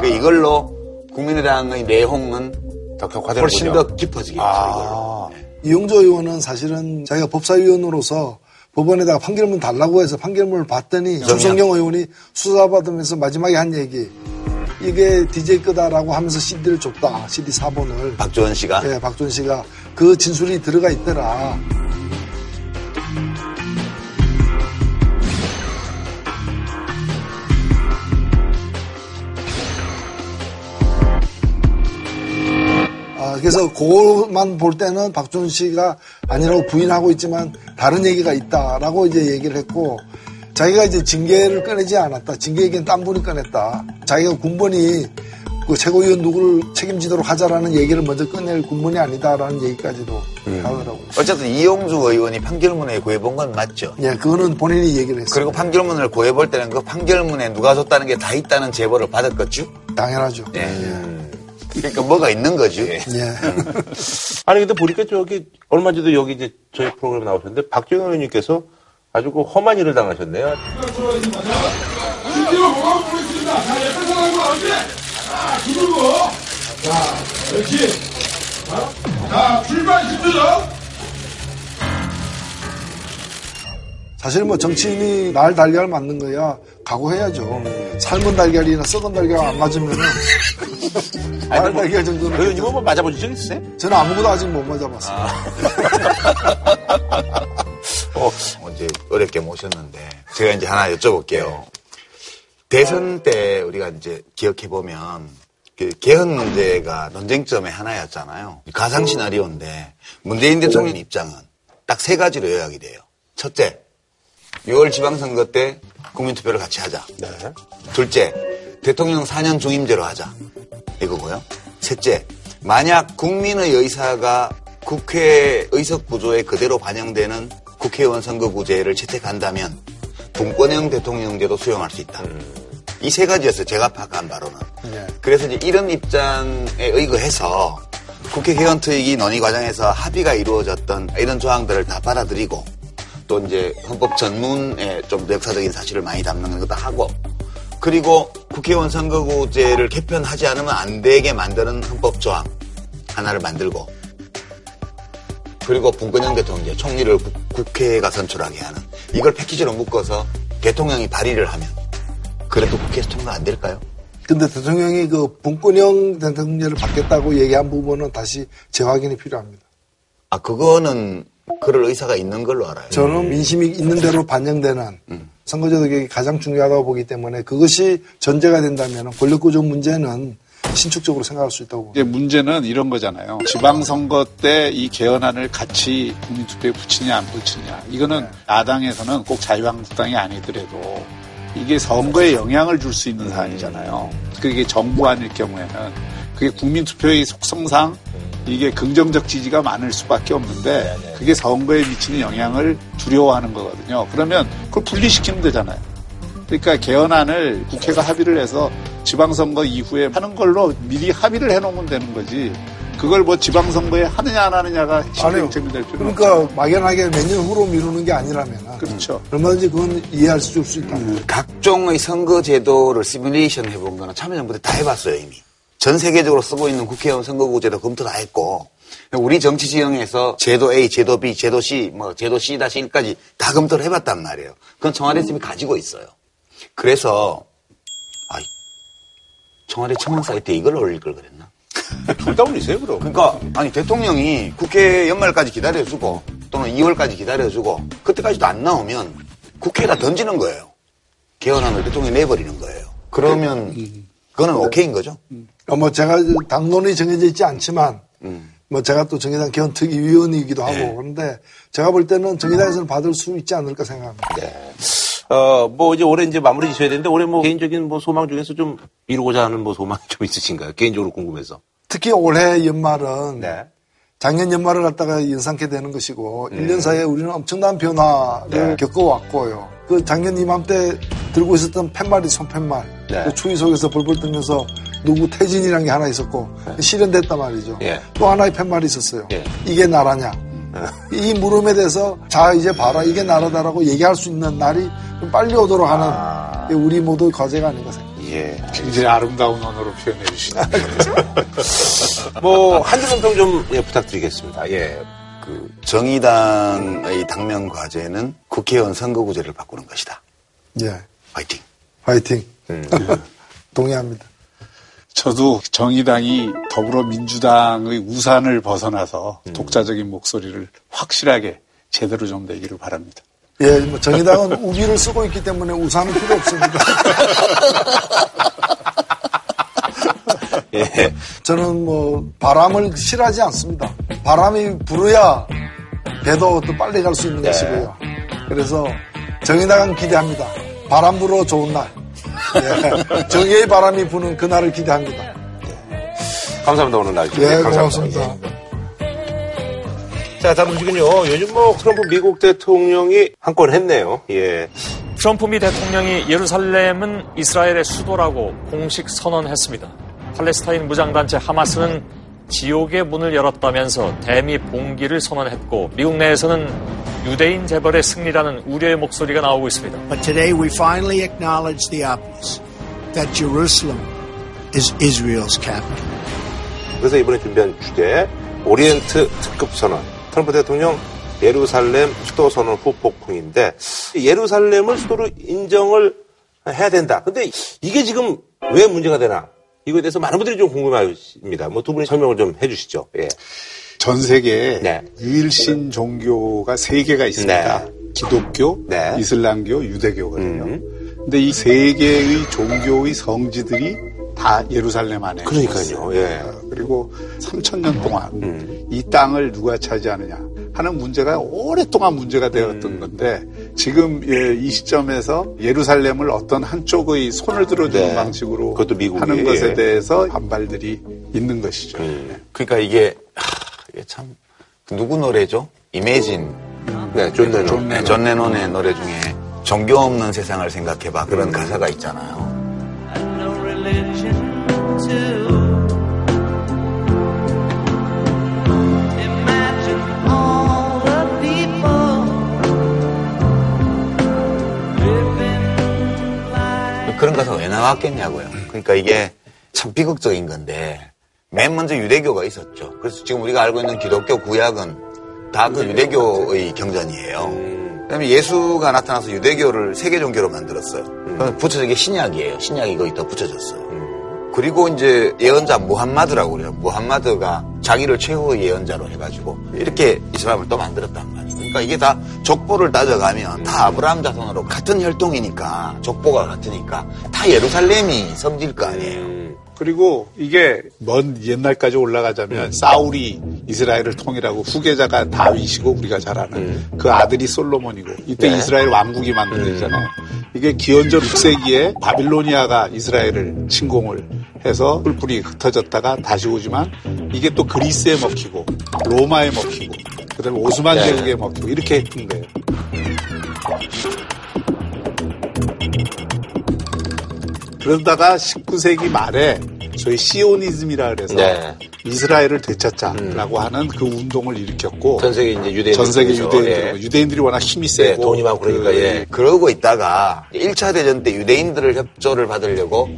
그 이걸로 국민의당의 내홍은 더 훨씬 더 깊어지겠죠. 아. 네. 이용조 의원은 사실은 자기가 법사위원으로서 법원에다가 판결문 달라고 해서 판결문을 봤더니 조성경 의원이 수사받으면서 마지막에 한 얘기 이게 DJ 거다라고 하면서 CD를 줬다. CD 4번을. 박조원 씨가? 네, 박조원 씨가 그 진술이 들어가 있더라. 그래서 그것만 볼 때는 박준 씨가 아니라고 부인하고 있지만 다른 얘기가 있다라고 이제 얘기를 했고 자기가 이제 징계를 꺼내지 않았다. 징계 얘기는 딴 분이 꺼냈다. 자기가 군번이 그 최고위원 누구를 책임지도록 하자라는 얘기를 먼저 꺼낼 군번이 아니다라는 얘기까지도 음. 하더라고요. 어쨌든 이용주 의원이 판결문에 구해본 건 맞죠? 네, 그거는 본인이 얘기를 했어요. 그리고 판결문을 구해볼 때는 그 판결문에 누가 줬다는 게 다 있다는 제보를 받았겠죠? 당연하죠. 네. 음. 그러니까 뭐가 있는 거지. 예. 아니 근데 보니까 저기 얼마 전에도 여기 이제 저희 프로그램 나오셨는데 박정현 의원님께서 아주 그 험한 일을 당하셨네요. 실제로 보고 보겠습니다. 자, 옆에 사람과 어디? 자. 자, 역시. 자, 출발 10초죠. 사실 뭐 정치인이 날 달걀 맞는 거야 각오해야죠. 삶은 달걀이나 썩은 달걀 안 맞으면은 날 뭐, 달걀 정도는. 의원님은 뭐 맞아보신 적 있으세요? 저는 아무것도 아직 못 맞아봤어요. 아. 어, 언제 어렵게 모셨는데 제가 이제 하나 여쭤볼게요. 대선 때 우리가 이제 기억해 보면 그 개헌 문제가 논쟁점의 하나였잖아요. 가상 시나리오인데 문재인 대통령 입장은 딱 세 가지로 요약이 돼요. 첫째, 6월 지방선거 때 국민투표를 같이 하자. 네. 둘째, 대통령 4년 중임제로 하자. 이거고요. 셋째, 만약 국민의 의사가 국회 의석 구조에 그대로 반영되는 국회의원 선거구제를 채택한다면 분권형 대통령제도 수용할 수 있다. 음. 이세 가지였어요. 제가 파악한 바로는. 네. 그래서 이제 이런 입장에 의거해서 국회 개헌 투입이 논의 과정에서 합의가 이루어졌던 이런 조항들을 다 받아들이고 또 이제 헌법 전문에 좀 역사적인 사실을 많이 담는 것도 하고 그리고 국회의원 선거구제를 개편하지 않으면 안 되게 만드는 헌법 조항 하나를 만들고 그리고 분권형 대통령제 총리를 국 회가 선출하게 하는 이걸 패키지로 묶어서 대통령이 발의를 하면 그래도 국회에서 통과 안 될까요? 근데 대통령이 그 분권형 대통령제를 받겠다고 얘기한 부분은 다시 재확인이 필요합니다. 아, 그거는 그럴 의사가 있는 걸로 알아요. 저는 민심이 있는 대로 반영되는 음. 선거제 도격이 가장 중요하다고 보기 때문에 그것이 전제가 된다면 권력구조 문제는 신축적으로 생각할 수 있다고 봅니다. 문제는 이런 거잖아요. 지방선거 때 이 개헌안을 같이 국민투표에 붙이냐 안 붙이냐. 이거는 네. 야당에서는 꼭 자유한국당이 아니더라도 이게 선거에 영향을 줄 수 있는 사안이잖아요. 그게 정부안일 경우에는 그게 국민투표의 속성상 이게 긍정적 지지가 많을 수밖에 없는데 그게 선거에 미치는 영향을 두려워하는 거거든요. 그러면 그걸 분리시키면 되잖아요. 그러니까 개헌안을 국회가 합의를 해서 지방선거 이후에 하는 걸로 미리 합의를 해놓으면 되는 거지. 그걸 뭐 지방선거에 하느냐 안 하느냐가 핵심쟁이 될 필요는 그러니까. 막연하게 몇 년 후로 미루는 게 아니라면 그렇죠. 얼마든지 그건 이해할 수 있다. 음. 각종의 선거 제도를 시뮬레이션 해본 거는 참여정부 때 다 해봤어요 이미. 전 세계적으로 쓰고 있는 국회의원 선거구제도 검토 다 했고 우리 정치 지형에서 제도 A, 제도 B, 제도 C, 뭐 제도 C-1까지 다 검토를 해봤단 말이에요. 그건 청와대 팀이 가지고 있어요. 그래서 아, 청와대 청원 사이트에 이걸 올릴 걸 그랬나? 둘 다 올리세요, 그럼. 그러니까 아니 대통령이 국회 연말까지 기다려주고 또는 2월까지 기다려주고 그때까지도 안 나오면 국회에다 던지는 거예요. 개헌안을 대통령이 내버리는 거예요. 그러면 그거는 오케이인 거죠? 어, 뭐 제가 당론이 정해져 있지 않지만 음. 뭐 제가 또 정의당 개헌특위 위원이기도 하고 네. 그런데 제가 볼 때는 정의당에서는 받을 수 있지 않을까 생각합니다. 네. 어, 뭐 이제 올해 이제 마무리 지셔야 되는데 올해 뭐 개인적인 뭐 소망 중에서 좀 이루고자 하는 뭐 소망이 좀 있으신가요? 개인적으로 궁금해서. 특히 올해 연말은 네. 작년 연말을 갖다가 연상케 되는 것이고 음. 1년 사이에 우리는 엄청난 변화를 네. 겪어왔고요. 그 작년 이맘때 들고 있었던 팻말이 손팻말 네. 그 추위 속에서 벌벌 떨면서 누구 태진이라는 게 하나 있었고 네. 실현됐단 말이죠. 예. 또 하나의 팻말이 있었어요. 예. 이게 나라냐. 이 물음에 대해서 자 이제 봐라 이게 나라다라고 얘기할 수 있는 날이 좀 빨리 오도록 하는 아... 우리 모두의 과제가 아닌가 생각합니다. 예. 굉장히 아름다운 언어로 표현해 주시네요. 뭐한 줄평좀 예, 부탁드리겠습니다. 예. 그 정의당의 당면 과제는 국회의원 선거구제를 바꾸는 것이다. 예. 화이팅. 화이팅. 음. 동의합니다. 저도 정의당이 더불어민주당의 우산을 벗어나서 음. 독자적인 목소리를 확실하게 제대로 좀 내기를 바랍니다. 예, 뭐 정의당은 우비를 쓰고 있기 때문에 우산은 필요 없습니다. 예. 저는 뭐 바람을 싫어하지 않습니다. 바람이 불어야 배도 또 빨리 갈 수 있는 네. 것이고요. 그래서 정의당은 기대합니다. 바람 불어 좋은 날. 예. 정의의 바람이 부는 그날을 기대합니다. 감사합니다. 오늘 나와주셔서. 네, 감사합니다. 고맙습니다. 자, 다음 소식은요. 요즘 뭐 트럼프 미국 대통령이 한 건 했네요. 예. 트럼프 미 대통령이 예루살렘은 이스라엘의 수도라고 공식 선언했습니다. 팔레스타인 무장단체 하마스는 지옥의 문을 열었다면서 대미 봉기를 선언했고 미국 내에서는 유대인 재벌의 승리라는 우려의 목소리가 나오고 있습니다. But today we finally acknowledge the obvious that Jerusalem is Israel's capital. 그래서 이번에 준비한 주제 오리엔트 특급 선언 트럼프 대통령 예루살렘 수도 선언 후 폭풍인데 예루살렘을 수도로 인정을 해야 된다. 근데 이게 지금 왜 문제가 되나? 이거에 대해서 많은 분들이 좀 궁금하십니다. 뭐 두 분이 설명을 좀 해주시죠. 예. 전 세계에 네. 유일신 종교가 세 개가 있습니다. 네. 기독교, 네. 이슬람교, 유대교거든요. 음. 근데 이 세 개의 종교의 성지들이 다 예루살렘 안에 그러니까요. 예. 그리고 3천 년 동안 음. 이 땅을 누가 차지하느냐 하는 문제가 오랫동안 문제가 되었던 음. 건데 지금 예, 이 시점에서 예루살렘을 어떤 한쪽의 손을 들어주는 네. 방식으로 하는 것에 예. 대해서 반발들이 있는 것이죠. 음. 그러니까 이게, 하, 이게 참 누구 노래죠? Imagine. 네, 존 레논. 존, 네, 존 레논의 노래 중에 종교 없는 세상을 생각해봐 그런 음. 가사가 있잖아요. 가사가 왜 나왔겠냐고요. 그러니까 이게 참 비극적인 건데 맨 먼저 유대교가 있었죠. 그래서 지금 우리가 알고 있는 기독교 구약은 다 그 유대교의 경전이에요. 그다음에 예수가 나타나서 유대교를 세계 종교로 만들었어요. 붙여진 게 신약이에요. 신약이 더 붙여졌어요. 그리고 이제 예언자 무함마드라고 그래요. 무함마드가 자기를 최후의 예언자로 해가지고 이렇게 이슬람을 또 만들었단 말이에요. 그러니까 이게 다 족보를 따져가면 다 아브라함 자손으로 같은 혈통이니까 족보가 같으니까 다 예루살렘이 성질 거 아니에요. 그리고 이게 먼 옛날까지 올라가자면 음. 사울이 이스라엘을 통일하고 후계자가 다윗이고 우리가 잘 아는 음. 그 아들이 솔로몬이고 이때 네. 이스라엘 왕국이 만들어지잖아요. 음. 이게 기원전 6세기에 바빌로니아가 이스라엘을 침공을 해서 뿔뿔이 흩어졌다가 다시 오지만 이게 또 그리스에 먹히고 로마에 먹히고 그다음에 오스만 네. 제국에 먹히고 이렇게 했던 거예요. 그러다가 19세기 말에 저희 시오니즘이라 그래서 네. 이스라엘을 되찾자라고 음. 하는 그 운동을 일으켰고 전 세계 이제 유대인 전 세계 유대인들 예. 유대인들이 워낙 힘이 세고 예, 돈이 많고 그러니까 그, 예. 그러고 있다가 1차 대전 때 유대인들을 협조를 받으려고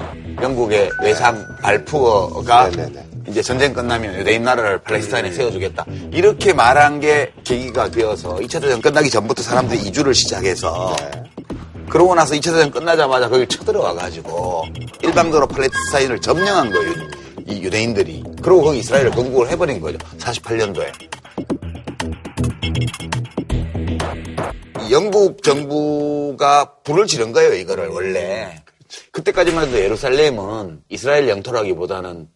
영국의 외상 발푸어가 네, 네, 네. 이제 전쟁 끝나면 유대인 나라를 팔레스타인에 음. 세워주겠다. 이렇게 말한 게 계기가 되어서 2차 대전 끝나기 전부터 사람들이 이주를 시작해서 네. 그러고 나서 2차 대전 끝나자마자 거기 쳐들어와가지고 일방적으로 팔레스타인을 점령한 거예요. 이 유대인들이. 그러고 거기 이스라엘을 건국을 해버린 거죠. 48년도에. 영국 정부가 불을 지른 거예요, 이거를 원래. 그때까지만 해도 예루살렘은 이스라엘 영토라기보다는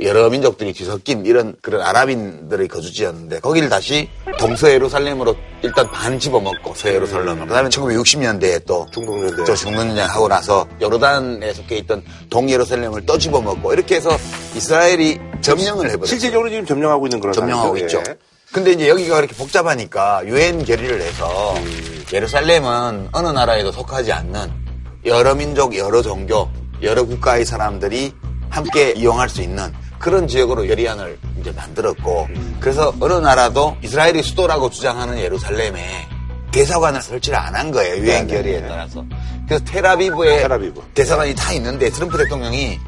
여러 민족들이 뒤섞인 이런 그런 아랍인들의 거주지였는데 거기를 다시 동서 예루살렘으로 일단 반 집어먹고 서 예루살렘을 그다음에 1960년대에 또 중동전쟁 저 중동전쟁 하고 나서 요르단에 속해 있던 동 예루살렘을 또 집어먹고 이렇게 해서 이스라엘이 점령을 해버렸어요. 실질적으로 지금 점령하고 있는 그런 점령하고 있죠. 예. 근데 이제 여기가 그렇게 복잡하니까 유엔 결의를 해서 음. 예루살렘은 어느 나라에도 속하지 않는 여러 민족, 여러 종교, 여러 국가의 사람들이 함께 이용할 수 있는 그런 지역으로 예리안을 이제 만들었고 그래서 어느 나라도 이스라엘이 수도라고 주장하는 예루살렘에 대사관을 설치를 안 한 거예요 유엔 네, 네, 결의에 네. 따라서 그래서 테라비브에 테라비브. 대사관이 다 있는데 트럼프 대통령이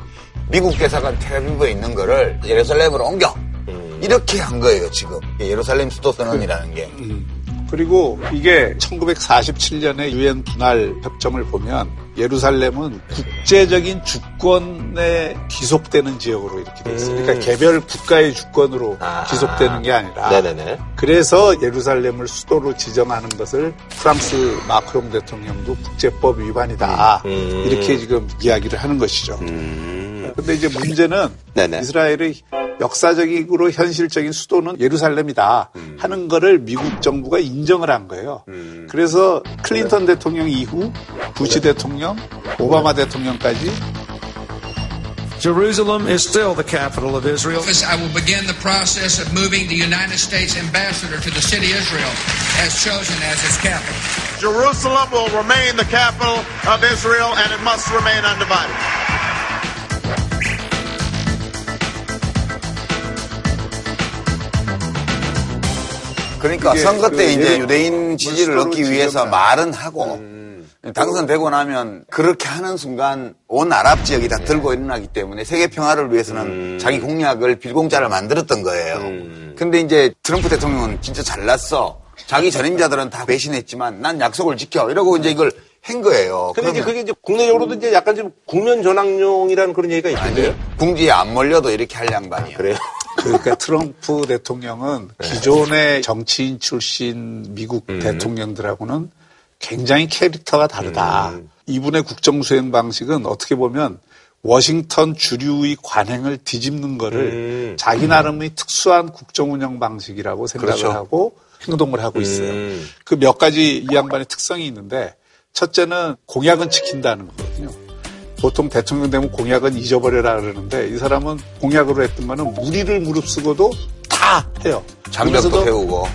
미국 대사관 테라비브에 있는 거를 예루살렘으로 옮겨 음. 이렇게 한 거예요 지금 예루살렘 수도 선언이라는 게 음. 그리고 이게 1947년에 유엔 분할 협정을 보면 예루살렘은 국제적인 주권에 기속되는 지역으로 이렇게 돼 있어요. 그러니까 음. 개별 국가의 주권으로 아. 기속되는 게 아니라 네네네. 그래서 예루살렘을 수도로 지정하는 것을 프랑스 마크롱 대통령도 국제법 위반이다. 음. 이렇게 지금 이야기를 하는 것이죠. 음. 근데 이제 문제는 네네. 이스라엘의 역사적으로 현실적인 수도는 예루살렘이다 음. 하는 거를 미국 정부가 인정을 한 거예요. 음. 그래서 클린턴 대통령 이후 부시 대통령, 오바마 대통령까지 Jerusalem is still the capital of Israel. I will begin the process of moving the United States ambassador to the city Israel as chosen as its capital. Jerusalem will remain the capital of Israel and it must remain undivided. 그러니까 선거 때 그 이제 유대인 지지를 얻기 위해서 말은 하고 음. 당선되고 나면 그렇게 하는 순간 온 아랍 지역이 다 들고 일어나기 때문에 세계 평화를 위해서는 음. 자기 공약을 빌공짜를 만들었던 거예요. 음. 근데 이제 트럼프 대통령은 진짜 잘났어. 자기 전임자들은 다 배신했지만 난 약속을 지켜. 이러고 이제 이걸 한 거예요. 근데 이제 그게 이제 국내적으로도 이제 약간 좀 국면 전환용이라는 그런 얘기가 있던데요? 궁지에 안 몰려도 이렇게 할 양반이에요. 그래요? 그러니까 트럼프 대통령은 네. 기존의 정치인 출신 미국 음. 대통령들하고는 굉장히 캐릭터가 다르다. 음. 이분의 국정 수행 방식은 어떻게 보면 워싱턴 주류의 관행을 뒤집는 거를 음. 자기 나름의 특수한 국정 운영 방식이라고 생각을 그렇죠. 하고 행동을 하고 있어요. 음. 그몇 가지 이 양반의 특성이 있는데 첫째는 공약은 지킨다는 거거든요. 보통 대통령 되면 공약은 잊어버려라 그러는데 이 사람은 공약으로 했던 거는 무리를 무릅쓰고도 다 해요. 장벽도 세우고.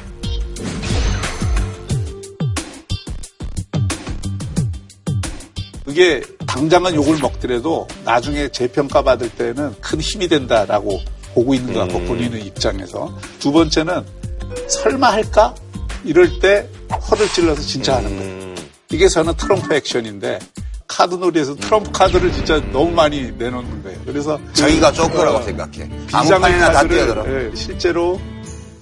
그게 당장은 욕을 먹더라도 나중에 재평가 받을 때는 큰 힘이 된다라고 보고 있는 것 같고 음. 본인의 입장에서 두 번째는 설마 할까 이럴 때 허를 찔러서 진짜 하는 거예요. 음. 이게 저는 트럼프 액션인데 카드놀이에서 트럼프 카드를 진짜 너무 많이 내놓는 거예요. 그래서 자기가 조커라고 어, 생각해. 비장의 카드를 예, 실제로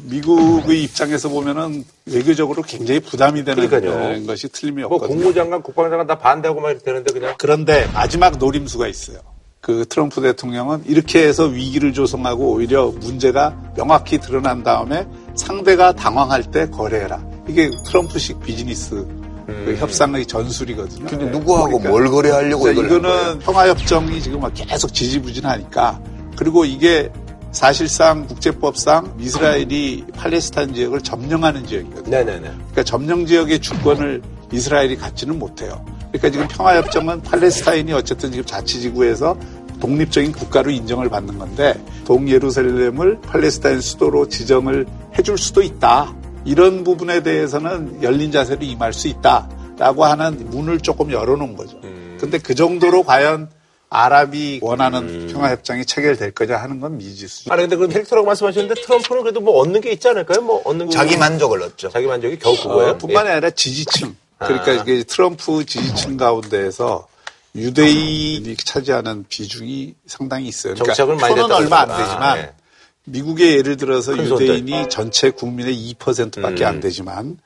미국의 입장에서 보면은 외교적으로 굉장히 부담이 되는 그러니까요. 것이 틀림이 뭐 없거든요. 뭐 국무장관, 국방장관 다 반대하고 막 이렇게 되는데 그냥 그런데 마지막 노림수가 있어요. 그 트럼프 대통령은 이렇게 해서 위기를 조성하고 오히려 문제가 명확히 드러난 다음에 상대가 당황할 때 거래해라. 이게 트럼프식 비즈니스 그 음. 그 협상의 전술이거든요. 근데 누구하고 그러니까, 뭘 거래하려고 그러니까 이거는 평화협정이 지금 계속 지지부진하니까 그리고 이게 사실상 국제법상 이스라엘이 팔레스타인 지역을 점령하는 지역이거든요. 네네네. 그러니까 점령 지역의 주권을 이스라엘이 갖지는 못해요. 그러니까 지금 평화협정은 팔레스타인이 어쨌든 지금 자치지구에서 독립적인 국가로 인정을 받는 건데 동예루살렘을 팔레스타인 수도로 지정을 해줄 수도 있다. 이런 부분에 대해서는 열린 자세로 임할 수 있다라고 하는 문을 조금 열어놓은 거죠. 음. 근데 그 정도로 과연 아랍이 원하는 음. 평화협정이 체결될 거냐 하는 건 미지수. 아니 근데 그럼 헬릭터라고 말씀하셨는데 트럼프는 그래도 뭐 얻는 게 있지 않을까요? 뭐 얻는 자기 만족을 얻죠. 자기 만족이 겨우 그거예요? 어, 뿐만이 예. 아니라 지지층. 그러니까 아. 이게 트럼프 지지층 가운데에서 유대인이 차지하는 비중이 상당히 있어요. 그러니까 표는 얼마 안 되지만 네. 미국의 예를 들어서 유대인이 전체 국민의 2%밖에 음. 안 되지만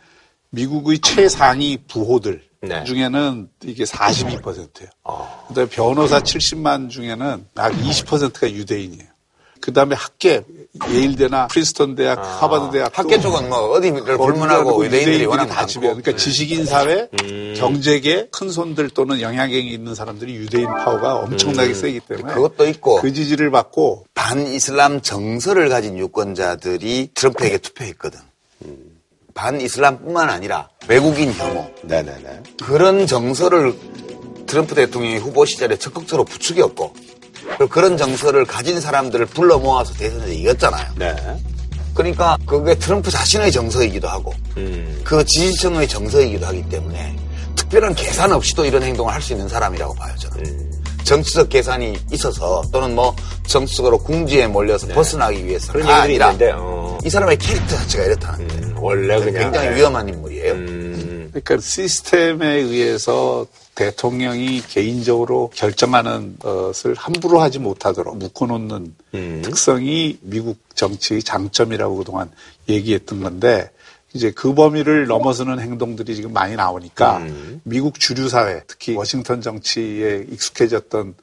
미국의 최상위 부호들 네. 중에는 이게 42%예요. 어. 그다음에 변호사 70만 중에는 약 20%가 유대인이에요. 그 다음에 학계, 예일대나 프린스턴 대학, 아, 하버드 대학. 학계 쪽은 뭐 어디를 불문하고 유대인들이 워낙 다 지배해요. 그러니까 네. 지식인 사회, 음. 경제계, 큰 손들 또는 영향력이 있는 사람들이 유대인 파워가 엄청나게 음. 세기 때문에. 그것도 있고. 그 지지를 받고. 반 이슬람 정서를 가진 유권자들이 트럼프에게 투표했거든. 반이슬람뿐만 아니라 외국인 혐오. 네네네. 그런 정서를 트럼프 대통령이 후보 시절에 적극적으로 부추겼고 그런 정서를 가진 사람들을 불러 모아서 대선에서 이겼잖아요. 네. 그러니까 그게 트럼프 자신의 정서이기도 하고 음. 그 지지층의 정서이기도 하기 때문에 특별한 계산 없이도 이런 행동을 할 수 있는 사람이라고 봐요 저는. 음. 정치적 계산이 있어서 또는 뭐 정치적으로 궁지에 몰려서 네. 벗어나기 위해서 그런 얘기들이 있는데 어. 이 사람의 캐릭터 자체가 이렇다는데 음, 원래 그냥 굉장히 네. 위험한 인물이에요. 음. 그러니까 시스템에 의해서 대통령이 개인적으로 결정하는 것을 함부로 하지 못하도록 묶어놓는 음. 특성이 미국 정치의 장점이라고 그동안 얘기했던 건데 이제 그 범위를 넘어서는 행동들이 지금 많이 나오니까 음. 미국 주류 사회, 특히 워싱턴 정치에 익숙해졌던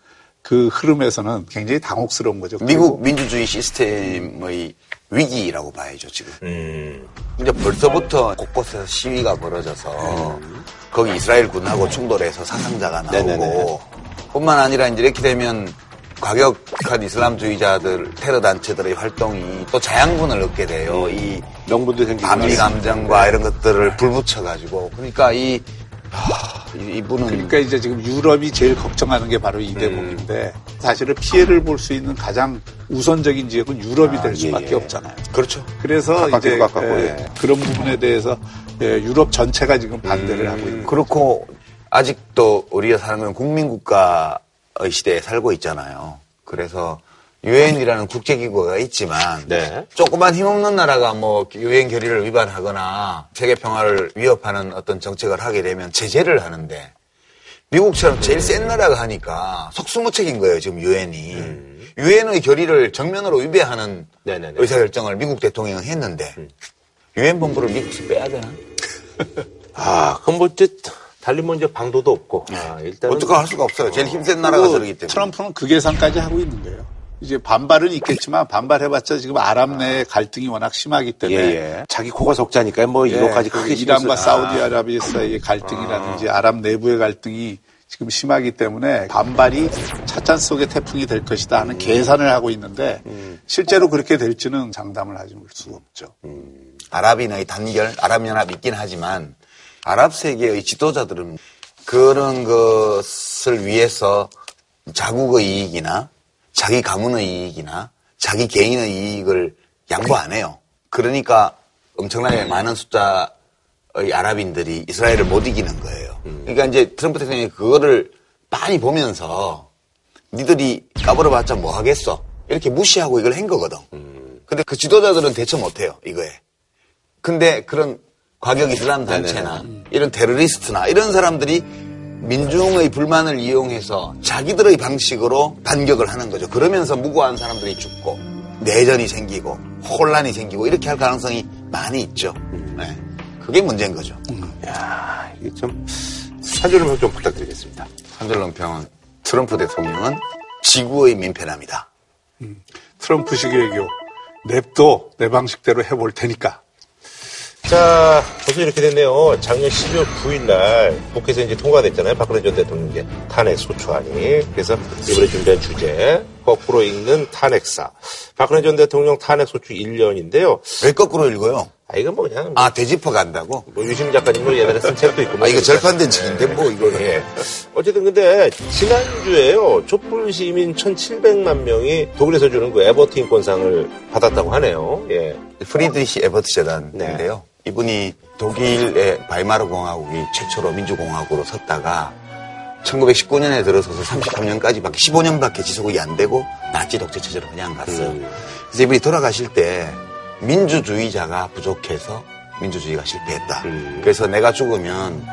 그 흐름에서는 굉장히 당혹스러운 거죠. 미국 민주주의 시스템의 위기라고 봐야죠 지금. 음. 이제 벌써부터 곳곳에서 시위가 벌어져서 음. 거기 이스라엘 군하고 충돌해서 사상자가 나오고 네네네. 뿐만 아니라 이제 이렇게 되면 과격한 이슬람주의자들 테러 단체들의 활동이 또 자양분을 얻게 돼요. 음. 이 명분도 생기고 반미 감정과 이런 것들을 불붙여 가지고 그러니까 이 하, 이분은 그러니까 이제 지금 유럽이 제일 걱정하는 게 바로 이 음. 대목인데 음. 사실은 피해를 볼 수 있는 가장 우선적인 지역은 유럽이 아, 될 수밖에 예, 예. 없잖아요. 그렇죠. 그래서 이제 가깝고, 예, 예. 그런 부분에 대해서 예, 유럽 전체가 지금 반대를 음, 하고 있는. 그렇고 아직도 우리가 사는 건 국민국가의 시대에 살고 있잖아요. 그래서 유엔이라는 국제기구가 있지만 네. 조그만 힘없는 나라가 뭐 유엔 결의를 위반하거나 세계 평화를 위협하는 어떤 정책을 하게 되면 제재를 하는데 미국처럼 제일 센 나라가 하니까 속수무책인 거예요 지금 유엔이 음. 유엔의 결의를 정면으로 위배하는 네네네. 의사결정을 미국 대통령은 했는데 음. 유엔 본부를 미국에서 빼야 되나? 아 그럼 뭐 이제 달리 먼저 뭐 방도도 없고 아, 일단 어떻게 할 수가 없어요 제일 힘센 나라가 저러기 때문에 트럼프는 그 계산까지 하고 있는 거예요. 이제 반발은 있겠지만 반발해봤자 지금 아랍 내 갈등이 워낙 심하기 때문에 예, 예. 자기 코가 속자니까 뭐 예, 이거까지 크게 이란과 사우디아라비아 사이의 갈등이라든지 아. 아랍 내부의 갈등이 지금 심하기 때문에 반발이 찻잔 속의 태풍이 될 것이다 하는 음. 계산을 하고 있는데 음. 실제로 그렇게 될지는 장담을 하지 볼 수가 없죠. 음. 아랍인의 단결, 아랍연합 있긴 하지만 아랍 세계의 지도자들은 그런 것을 위해서 자국의 이익이나 자기 가문의 이익이나 자기 개인의 이익을 양보 안 해요. 그러니까 엄청나게 많은 숫자의 아랍인들이 이스라엘을 못 이기는 거예요. 그러니까 이제 트럼프 대통령이 그거를 많이 보면서 니들이 까불어봤자 뭐 하겠어. 이렇게 무시하고 이걸 한 거거든. 근데 그 지도자들은 대처 못 해요, 이거에. 근데 그런 과격 이슬람 단체나 이런 테러리스트나 이런 사람들이 민중의 불만을 이용해서 자기들의 방식으로 반격을 하는 거죠. 그러면서 무고한 사람들이 죽고 내전이 생기고 혼란이 생기고 이렇게 할 가능성이 많이 있죠. 네. 그게 문제인 거죠. 야, 이게 좀 산전을 좀 부탁드리겠습니다. 산전론평은 트럼프 대통령은 지구의 민폐랍니다. 음, 트럼프식 외교 냅도 내 방식대로 해볼 테니까. 자, 벌써 이렇게 됐네요. 작년 12월 9일 날 국회에서 이제 통과됐잖아요. 박근혜 전 대통령의 탄핵 소추안이. 그래서 이번에 준비한 주제, 거꾸로 읽는 탄핵사. 박근혜 전 대통령 탄핵 소추 1년인데요. 왜 거꾸로 읽어요? 아, 이건 뭐 그냥. 아, 되짚어 간다고? 뭐 유심 작가님 뭐 예전에 쓴 책도 있고. 뭐 아, 이거 절판된 책인데 뭐 이거는. 예. 어쨌든 근데 지난주에요. 촛불 시민 1,700만 명이 독일에서 주는 그 에버트 인권상을 받았다고 하네요. 예. 프리드리히 에버트 재단인데요. 네. 이분이 독일의 바이마르 공화국이 최초로 민주공화국으로 섰다가 1919년에 들어서서 33년까지밖에 15년밖에 지속이 안 되고 나치 독재 체제로 그냥 갔어요. 음. 그래서 이분이 돌아가실 때 민주주의자가 부족해서 민주주의가 실패했다. 음. 그래서 내가 죽으면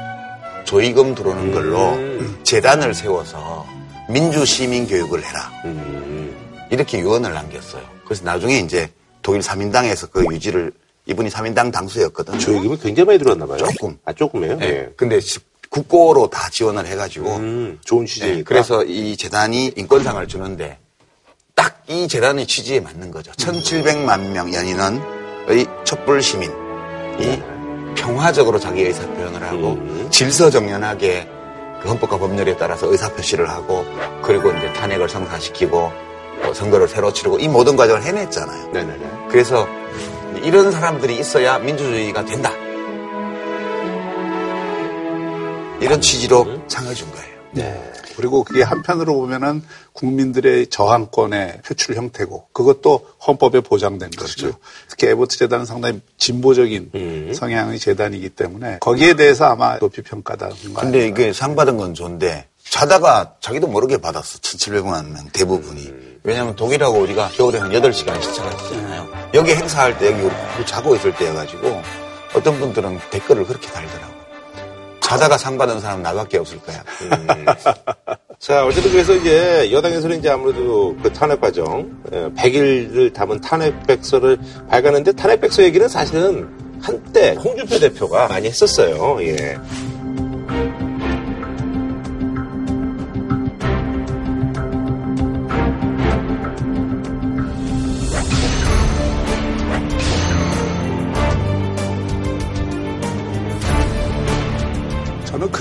조의금 들어오는 걸로 음. 재단을 세워서 민주 시민 교육을 해라. 음. 이렇게 유언을 남겼어요. 그래서 나중에 이제 독일 3인당에서 그 유지를 이분이 3인당 당수였거든. 조익금이 굉장히 많이 들어왔나 봐요. 조금. 아, 조금이에요? 네. 네. 근데 국고로 다 지원을 해가지고. 음, 좋은 취지니까. 네. 그래서 이 재단이 인권상을 주는데 딱 이 재단의 취지에 맞는 거죠. 1700만 명 연인원의 촛불 시민이 네. 평화적으로 자기 의사 표현을 하고 음. 질서정연하게 그 헌법과 법률에 따라서 의사 표시를 하고 그리고 이제 탄핵을 성사시키고 뭐 선거를 새로 치르고 이 모든 과정을 해냈잖아요. 네네네. 그래서 이런 사람들이 있어야 민주주의가 된다. 이런 취지로 상을 준 거예요. 네. 그리고 그게 한편으로 보면은 국민들의 저항권의 표출 형태고 그것도 헌법에 보장된 그렇죠. 것이죠. 특히 에버트 재단은 상당히 진보적인 음. 성향의 재단이기 때문에 거기에 대해서 아마 높이 평가다. 근데 이게 상 받은 건 좋은데 자다가 자기도 모르게 받았어. 1,700만 명 대부분이. 음. 왜냐하면 독일하고 우리가 겨울에 한 8시간 시차가 있잖아요. 여기 행사할 때 여기 우리 자고 있을 때여가지고 어떤 분들은 댓글을 그렇게 달더라고. 자다가 상 받은 사람 나밖에 없을 거야. 음. 자, 어쨌든 그래서 이제 여당에서는 이제 아무래도 그 탄핵 과정, 100일을 예, 담은 탄핵백서를 발간했는데 탄핵백서 얘기는 사실은 한때 홍준표 대표가 많이 했었어요. 예.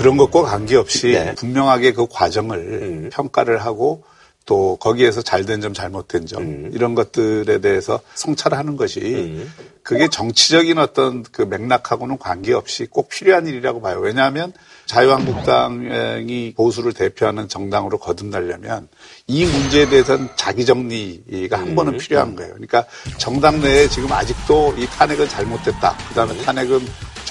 그런 것과 관계없이 네. 분명하게 그 과정을 음. 평가를 하고 또 거기에서 잘된 점, 잘못된 점 음. 이런 것들에 대해서 성찰하는 것이 음. 그게 정치적인 어떤 그 맥락하고는 관계없이 꼭 필요한 일이라고 봐요. 왜냐하면 자유한국당이 보수를 대표하는 정당으로 거듭나려면 이 문제에 대해서는 자기 정리가 한 번은 음. 필요한 거예요. 그러니까 정당 내에 지금 아직도 이 탄핵은 잘못됐다. 그다음에 음. 탄핵은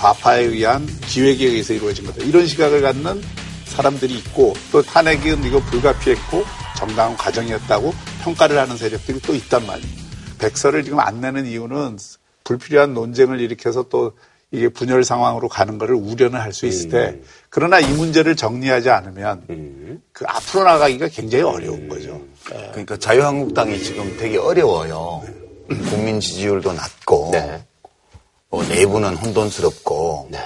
좌파에 의한 기획에 의해서 이루어진 거다. 이런 시각을 갖는 사람들이 있고 또 탄핵은 이거 불가피했고 정당한 과정이었다고 평가를 하는 세력들이 또 있단 말이에요. 백서를 지금 안 내는 이유는 불필요한 논쟁을 일으켜서 또 이게 분열 상황으로 가는 거를 우려는 할 수 있을 때 음. 그러나 이 문제를 정리하지 않으면 음. 그 앞으로 나가기가 굉장히 어려운 거죠. 그러니까 자유한국당이 지금 되게 어려워요. 국민 지지율도 낮고 네. 어, 내부는 혼돈스럽고 네.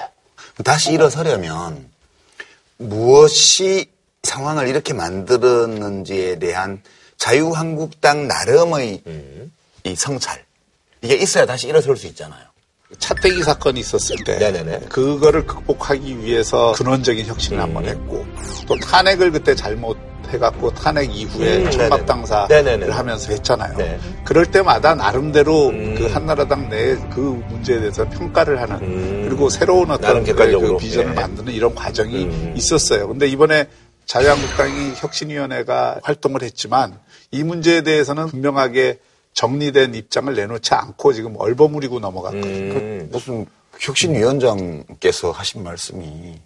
다시 일어서려면 무엇이 상황을 이렇게 만들었는지에 대한 자유한국당 나름의 음. 이 성찰 이게 있어야 다시 일어설 수 있잖아요. 차태기 사건이 있었을 때 네네네. 그거를 극복하기 위해서 근원적인 혁신을 음. 한번 했고 또 탄핵을 그때 잘못 해갖고 탄핵 이후에 음, 천막 당사를 하면서 했잖아요. 네. 그럴 때마다 나름대로 음. 그 한나라당 내에 그 문제에 대해서 평가를 하는 음. 그리고 새로운 어떤 그 비전을 네. 만드는 이런 과정이 음. 있었어요. 근데 이번에 자유한국당이 혁신위원회가 활동을 했지만 이 문제에 대해서는 분명하게 정리된 입장을 내놓지 않고 지금 얼버무리고 넘어갔거든요. 음, 무슨 혁신위원장께서 하신 말씀이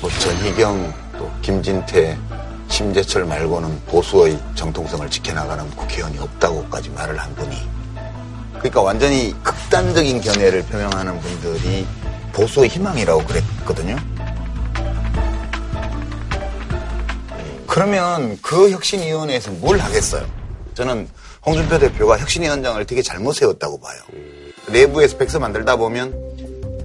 뭐 전희경 또 김진태 심재철 말고는 보수의 정통성을 지켜나가는 국회의원이 없다고까지 말을 한 분이 그러니까 완전히 극단적인 견해를 표명하는 분들이 보수의 희망이라고 그랬거든요. 그러면 그 혁신위원회에서 뭘 하겠어요? 저는 홍준표 대표가 혁신위원장을 되게 잘못 세웠다고 봐요. 내부에서 백서 만들다 보면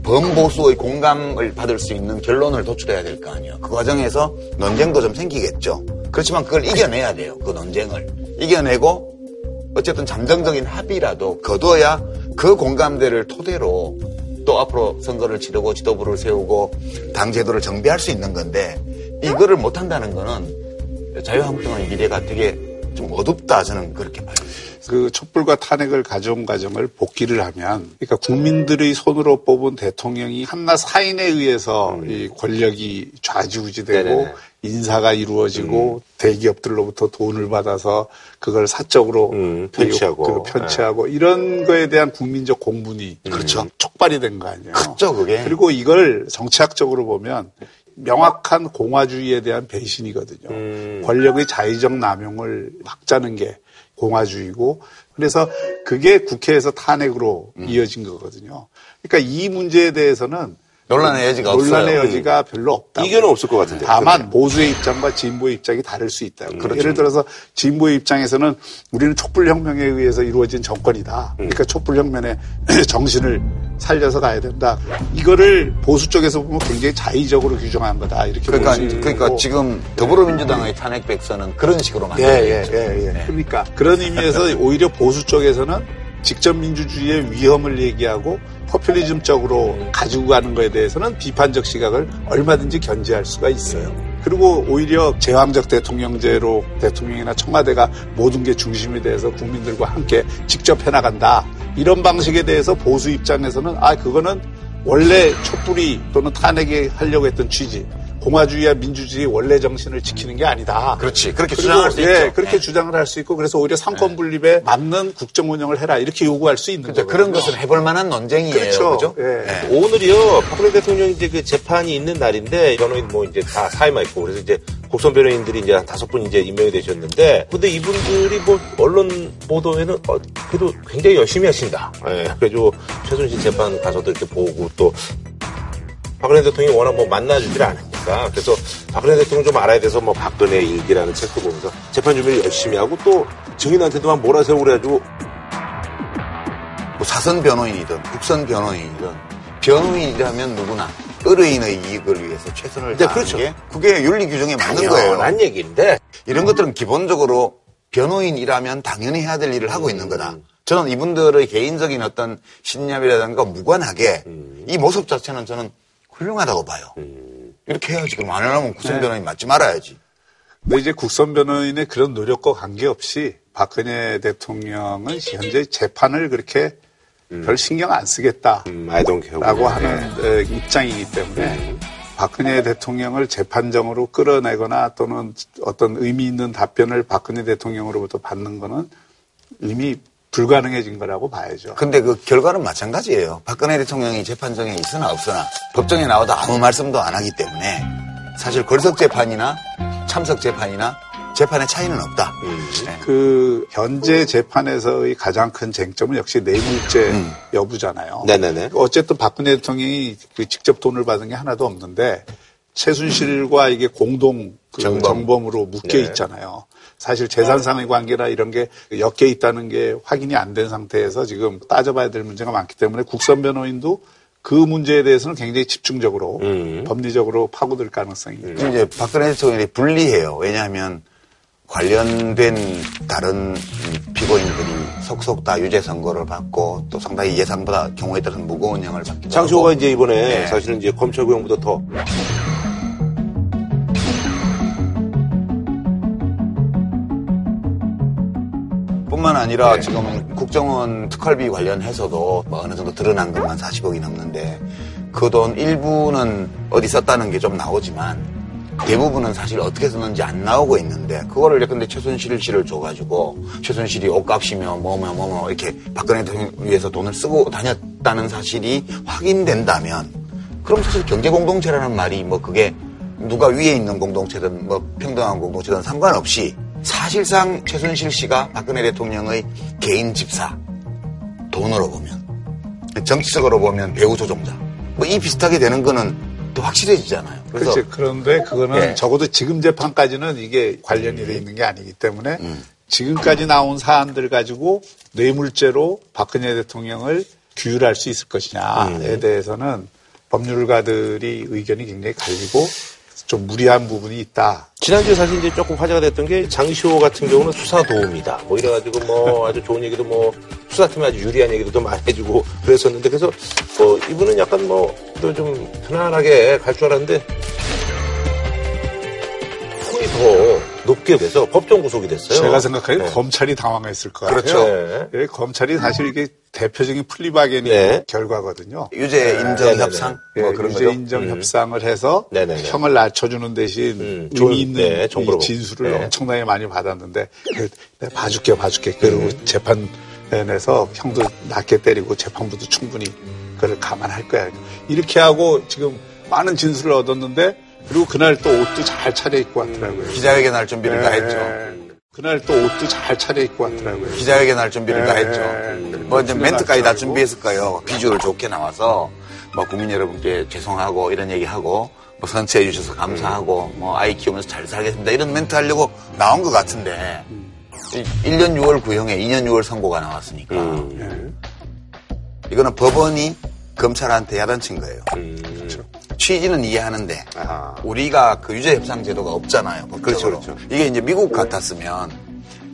범보수의 공감을 받을 수 있는 결론을 도출해야 될 거 아니에요. 그 과정에서 논쟁도 좀 생기겠죠. 그렇지만 그걸 이겨내야 돼요. 그 논쟁을. 이겨내고 어쨌든 잠정적인 합의라도 거둬야 그 공감대를 토대로 또 앞으로 선거를 치르고 지도부를 세우고 당 제도를 정비할 수 있는 건데 이거를 못한다는 거는 자유한국당의 미래가 되게 좀 어둡다 저는 그렇게 봐요. 그 촛불과 탄핵을 가져온 과정을 복귀를 하면 그러니까 국민들의 손으로 뽑은 대통령이 한낱 사인에 의해서 음. 이 권력이 좌지우지되고 네네네. 인사가 이루어지고 음. 대기업들로부터 돈을 받아서 그걸 사적으로 음, 편취하고 그 편취하고 네. 이런 거에 대한 국민적 공분이 음. 그렇죠. 촉발이 된 거 아니에요. 그렇죠, 그게. 그리고 이걸 정치학적으로 보면 명확한 공화주의에 대한 배신이거든요. 음. 권력의 자의적 남용을 막자는 게 공화주의고 그래서 그게 국회에서 탄핵으로 음. 이어진 거거든요. 그러니까 이 문제에 대해서는 논란의 여지가 논란의 없어요. 논란의 여지가 별로 없다. 이견은 없을 것 같은데. 다만 보수의 입장과 진보의 입장이 다를 수 있다. 음, 그렇죠. 예를 들어서 진보의 입장에서는 우리는 촛불혁명에 의해서 이루어진 정권이다. 그러니까 음. 촛불혁명의 정신을 살려서 가야 된다. 이거를 보수 쪽에서 보면 굉장히 자의적으로 규정한 거다. 이렇게 그러니까 그러니까 지금 더불어민주당의 탄핵 백서는 그런 식으로 만든 예, 예, 예, 예. 네. 그러니까 그런 의미에서 오히려 보수 쪽에서는 직접 민주주의의 위험을 얘기하고 포퓰리즘적으로 가지고 가는 것에 대해서는 비판적 시각을 얼마든지 견제할 수가 있어요. 그리고 오히려 제왕적 대통령제로 대통령이나 청와대가 모든 게 중심이 돼서 국민들과 함께 직접 해나간다. 이런 방식에 대해서 보수 입장에서는 아, 그거는 원래 촛불이 또는 탄핵에 하려고 했던 취지. 공화주의와 민주주의 원래 정신을 지키는 게 아니다. 그렇지. 그렇게 주장할 수 예, 있죠. 그렇게 네. 주장을 할 수 있고 그래서 오히려 상권 네. 분립에 맞는 국정 운영을 해라 이렇게 요구할 수 있는 거죠. 그런 것은 해볼 만한 논쟁이에요. 그렇죠. 그죠? 예. 네. 오늘이요. 박근혜 대통령 이제 그 재판이 있는 날인데 변호인 뭐 이제 다 사회만 있고 그래서 이제 국선 변호인들이 이제 한 다섯 분 이제 임명이 되셨는데 근데 이분들이 뭐 언론 보도에는 어, 그래도 굉장히 열심히 하신다. 예. 그래서 최순실 재판 가서도 이렇게 보고 또 박근혜 대통령이 워낙 뭐 만나주질 않으니까 그래서 박근혜 대통령 좀 알아야 돼서 뭐 박근혜 일기라는 책도 보면서 재판 준비를 열심히 하고 또 증인한테도 막 몰아세우고 그래가지고 뭐 사선 변호인이든 국선 변호인이든 변호인이라면 누구나 의뢰인의 이익을 위해서 최선을 다하는 그렇죠. 게 그게 윤리 규정에 맞는 거예요. 난 얘기인데 이런 것들은 기본적으로 변호인이라면 당연히 해야 될 일을 하고 있는 거다. 저는 이분들의 개인적인 어떤 신념이라든가 무관하게 음. 이 모습 자체는 저는 훌륭하다고 봐요. 음. 이렇게 해야지. 그럼 안 하려면 국선 네. 변호인 맞지 말아야지. 근데 이제 국선 변호인의 그런 노력과 관계없이 박근혜 대통령은 현재 재판을 그렇게 음. 별 신경 안 쓰겠다라고 음, 하는 네. 입장이기 때문에 음. 박근혜 대통령을 재판정으로 끌어내거나 또는 어떤 의미 있는 답변을 박근혜 대통령으로부터 받는 거는 이미 불가능해진 거라고 봐야죠. 근데 그 결과는 마찬가지예요. 박근혜 대통령이 재판정에 있으나 없으나 법정에 나와도 아무 말씀도 안 하기 때문에 사실 걸석 재판이나 참석 재판이나 재판의 차이는 없다. 음. 네. 그 현재 재판에서의 가장 큰 쟁점은 역시 뇌물죄 음. 여부잖아요. 네네네. 어쨌든 박근혜 대통령이 그 직접 돈을 받은 게 하나도 없는데 최순실과 이게 공동 그 정범. 으로 묶여 네. 있잖아요. 사실 재산상의 관계나 이런 게 엮여 있다는 게 확인이 안 된 상태에서 지금 따져봐야 될 문제가 많기 때문에 국선 변호인도 그 문제에 대해서는 굉장히 집중적으로 음. 법리적으로 파고들 가능성이 있죠. 음. 이제 박근혜 대통령이 불리해요. 왜냐하면 관련된 다른 피고인들이 속속 다 유죄 선고를 받고 또 상당히 예상보다 경우에 따라서 무거운 형을 받기도 장시호가 이제 이번에 네. 사실은 이제 검찰 구형보다 더 뿐만 아니라 네. 지금 국정원 특활비 관련해서도 뭐 어느 정도 드러난 것만 40억이 넘는데 그 돈 일부는 어디 썼다는 게 좀 나오지만 대부분은 사실 어떻게 썼는지 안 나오고 있는데 그거를 근데 최순실 씨를 줘가지고 최순실이 옷값이며 뭐며 뭐뭐 이렇게 박근혜 대통령 위해서 돈을 쓰고 다녔다는 사실이 확인된다면 그럼 사실 경제 공동체라는 말이 뭐 그게 누가 위에 있는 공동체든 뭐 평등한 공동체든 상관없이 사실상 최순실 씨가 박근혜 대통령의 개인 집사 돈으로 보면 정치적으로 보면 배우 조종자 뭐 이 비슷하게 되는 거는 또 확실해지잖아요. 그렇지. 그런데 그거는 네. 적어도 지금 재판까지는 이게 관련이 돼 있는 게 아니기 때문에 음. 지금까지 나온 사안들 가지고 뇌물죄로 박근혜 대통령을 규율할 수 있을 것이냐에 음. 대해서는 법률가들이 의견이 굉장히 갈리고 좀 무리한 부분이 있다. 지난주에 사실 이제 조금 화제가 됐던 게 장시호 같은 경우는 수사 도움이다. 뭐 이래가지고 뭐 아주 좋은 얘기도 뭐 수사팀에 아주 유리한 얘기도 좀 많이 해주고 그랬었는데 그래서 뭐 이분은 약간 뭐 또 좀 편안하게 갈 줄 알았는데 톤이 더 높게 돼서 법정 구속이 됐어요. 제가 생각하기에 네. 검찰이 당황했을 것 같아요. 그렇죠. 네. 검찰이 사실 이게 대표적인 플리바겐의 네. 결과거든요. 유죄 인정 협상 뭐 그런 유죄 인정 음. 협상을 해서. 형을 낮춰주는 대신 음. 이미 있는 네, 진술을 네. 엄청나게 많이 받았는데 네, 봐줄게 봐줄게 그리고 음. 재판에서 형도 낮게 때리고 재판부도 충분히 그걸 감안할 거야. 이렇게 하고 지금 많은 진술을 얻었는데 그리고 그날 또 옷도 잘 차려입고 왔더라고요. 기자회견 할 준비를 네. 다 했죠. 그날 또 옷도 잘 차려입고 왔더라고요. 기자회견 할 준비를 네. 다 했죠. 뭐 이제 멘트까지 다 준비했을 거예요. 비주얼 좋게 나와서 뭐 국민 여러분께 죄송하고 이런 얘기하고 뭐 선처해 주셔서 감사하고 뭐 아이 키우면서 잘 살겠습니다. 이런 멘트 하려고 나온 것 같은데 1년 6월 구형에 2년 6월 선고가 나왔으니까 음. 이거는 법원이 검찰한테 야단친 거예요. 음. 그렇죠. 취지는 이해하는데 아하. 우리가 그 유죄 협상 제도가 없잖아요. 그렇죠, 그렇죠. 이게 이제 미국 같았으면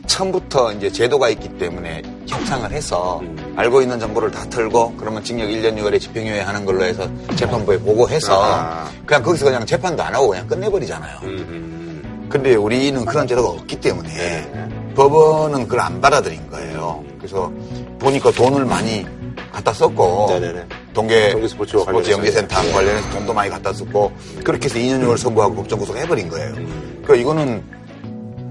처음부터 이제 제도가 있기 때문에 협상을 해서 음. 알고 있는 정보를 다 털고 그러면 징역 1년 6월에 집행유예 하는 걸로 해서 재판부에 보고해서 아하. 그냥 거기서 그냥 재판도 안 하고 그냥 끝내버리잖아요. 음. 근데 우리는 그런 제도가 없기 때문에 네. 법원은 그걸 안 받아들인 거예요. 그래서 보니까 돈을 많이 갖다 썼고 네네네. 동계 스포츠, 스포츠 연계센터 관련해서 돈도 많이 갖다 썼고 그렇게 해서 2년 6월 선고하고 법정 구속 해버린 거예요. 그러니까 이거는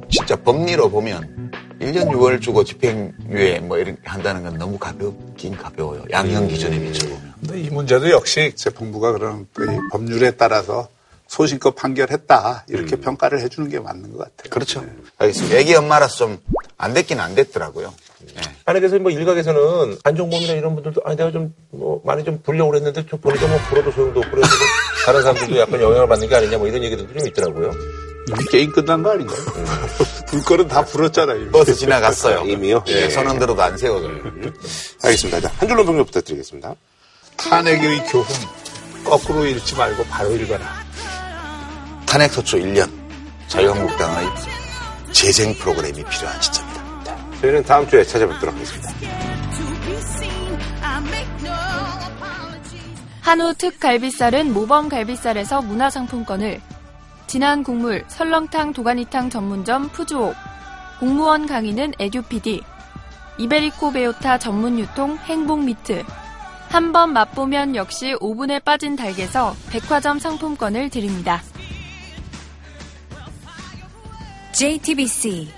진짜 법리로 보면 1년 6월 주고 집행유예 뭐 이렇게 한다는 건 너무 가볍긴 가벼워요. 양형 기준에 비춰보면. 이 문제도 역시 재판부가 그런 법률에 따라서 소신껏 판결했다 이렇게 음. 평가를 해주는 게 맞는 것 같아요. 그렇죠. 네. 알겠습니다. 애기 엄마라서 좀 안 됐긴 안 됐더라고요. 네. 아니 그래서 뭐 일각에서는 안종범이나 이런 분들도 아 내가 좀 뭐 많이 좀 불려고 그랬는데 좀 보니까 뭐 불어도 소용도 없고 그래서 다른 사람들도 약간 영향을 받는 게 아니냐 뭐 이런 얘기들도 좀 있더라고요. 이미 게임 끝난 거 아닌가요? 음. 불거는 다 불었잖아요. 버스 지나갔어요. 이미요? 예, 선언 들어도 안 세워져요. 음. 알겠습니다. 한 줄로 평론 부탁드리겠습니다. 탄핵의 교훈 거꾸로 읽지 말고 바로 읽어라. 탄핵 소추 1년 자유한국당의 재생 프로그램이 필요한 시점입니다. 저희는 다음 주에 찾아뵙도록 하겠습니다. 한우 특 갈비살은 모범 갈비살에서 문화상품권을 진한 국물 설렁탕 도가니탕 전문점 푸주옥 공무원 강의는 에듀피디 이베리코 베요타 전문 유통 행복 미트 한 번 맛보면 역시 오븐에 빠진 닭에서 백화점 상품권을 드립니다. JTBC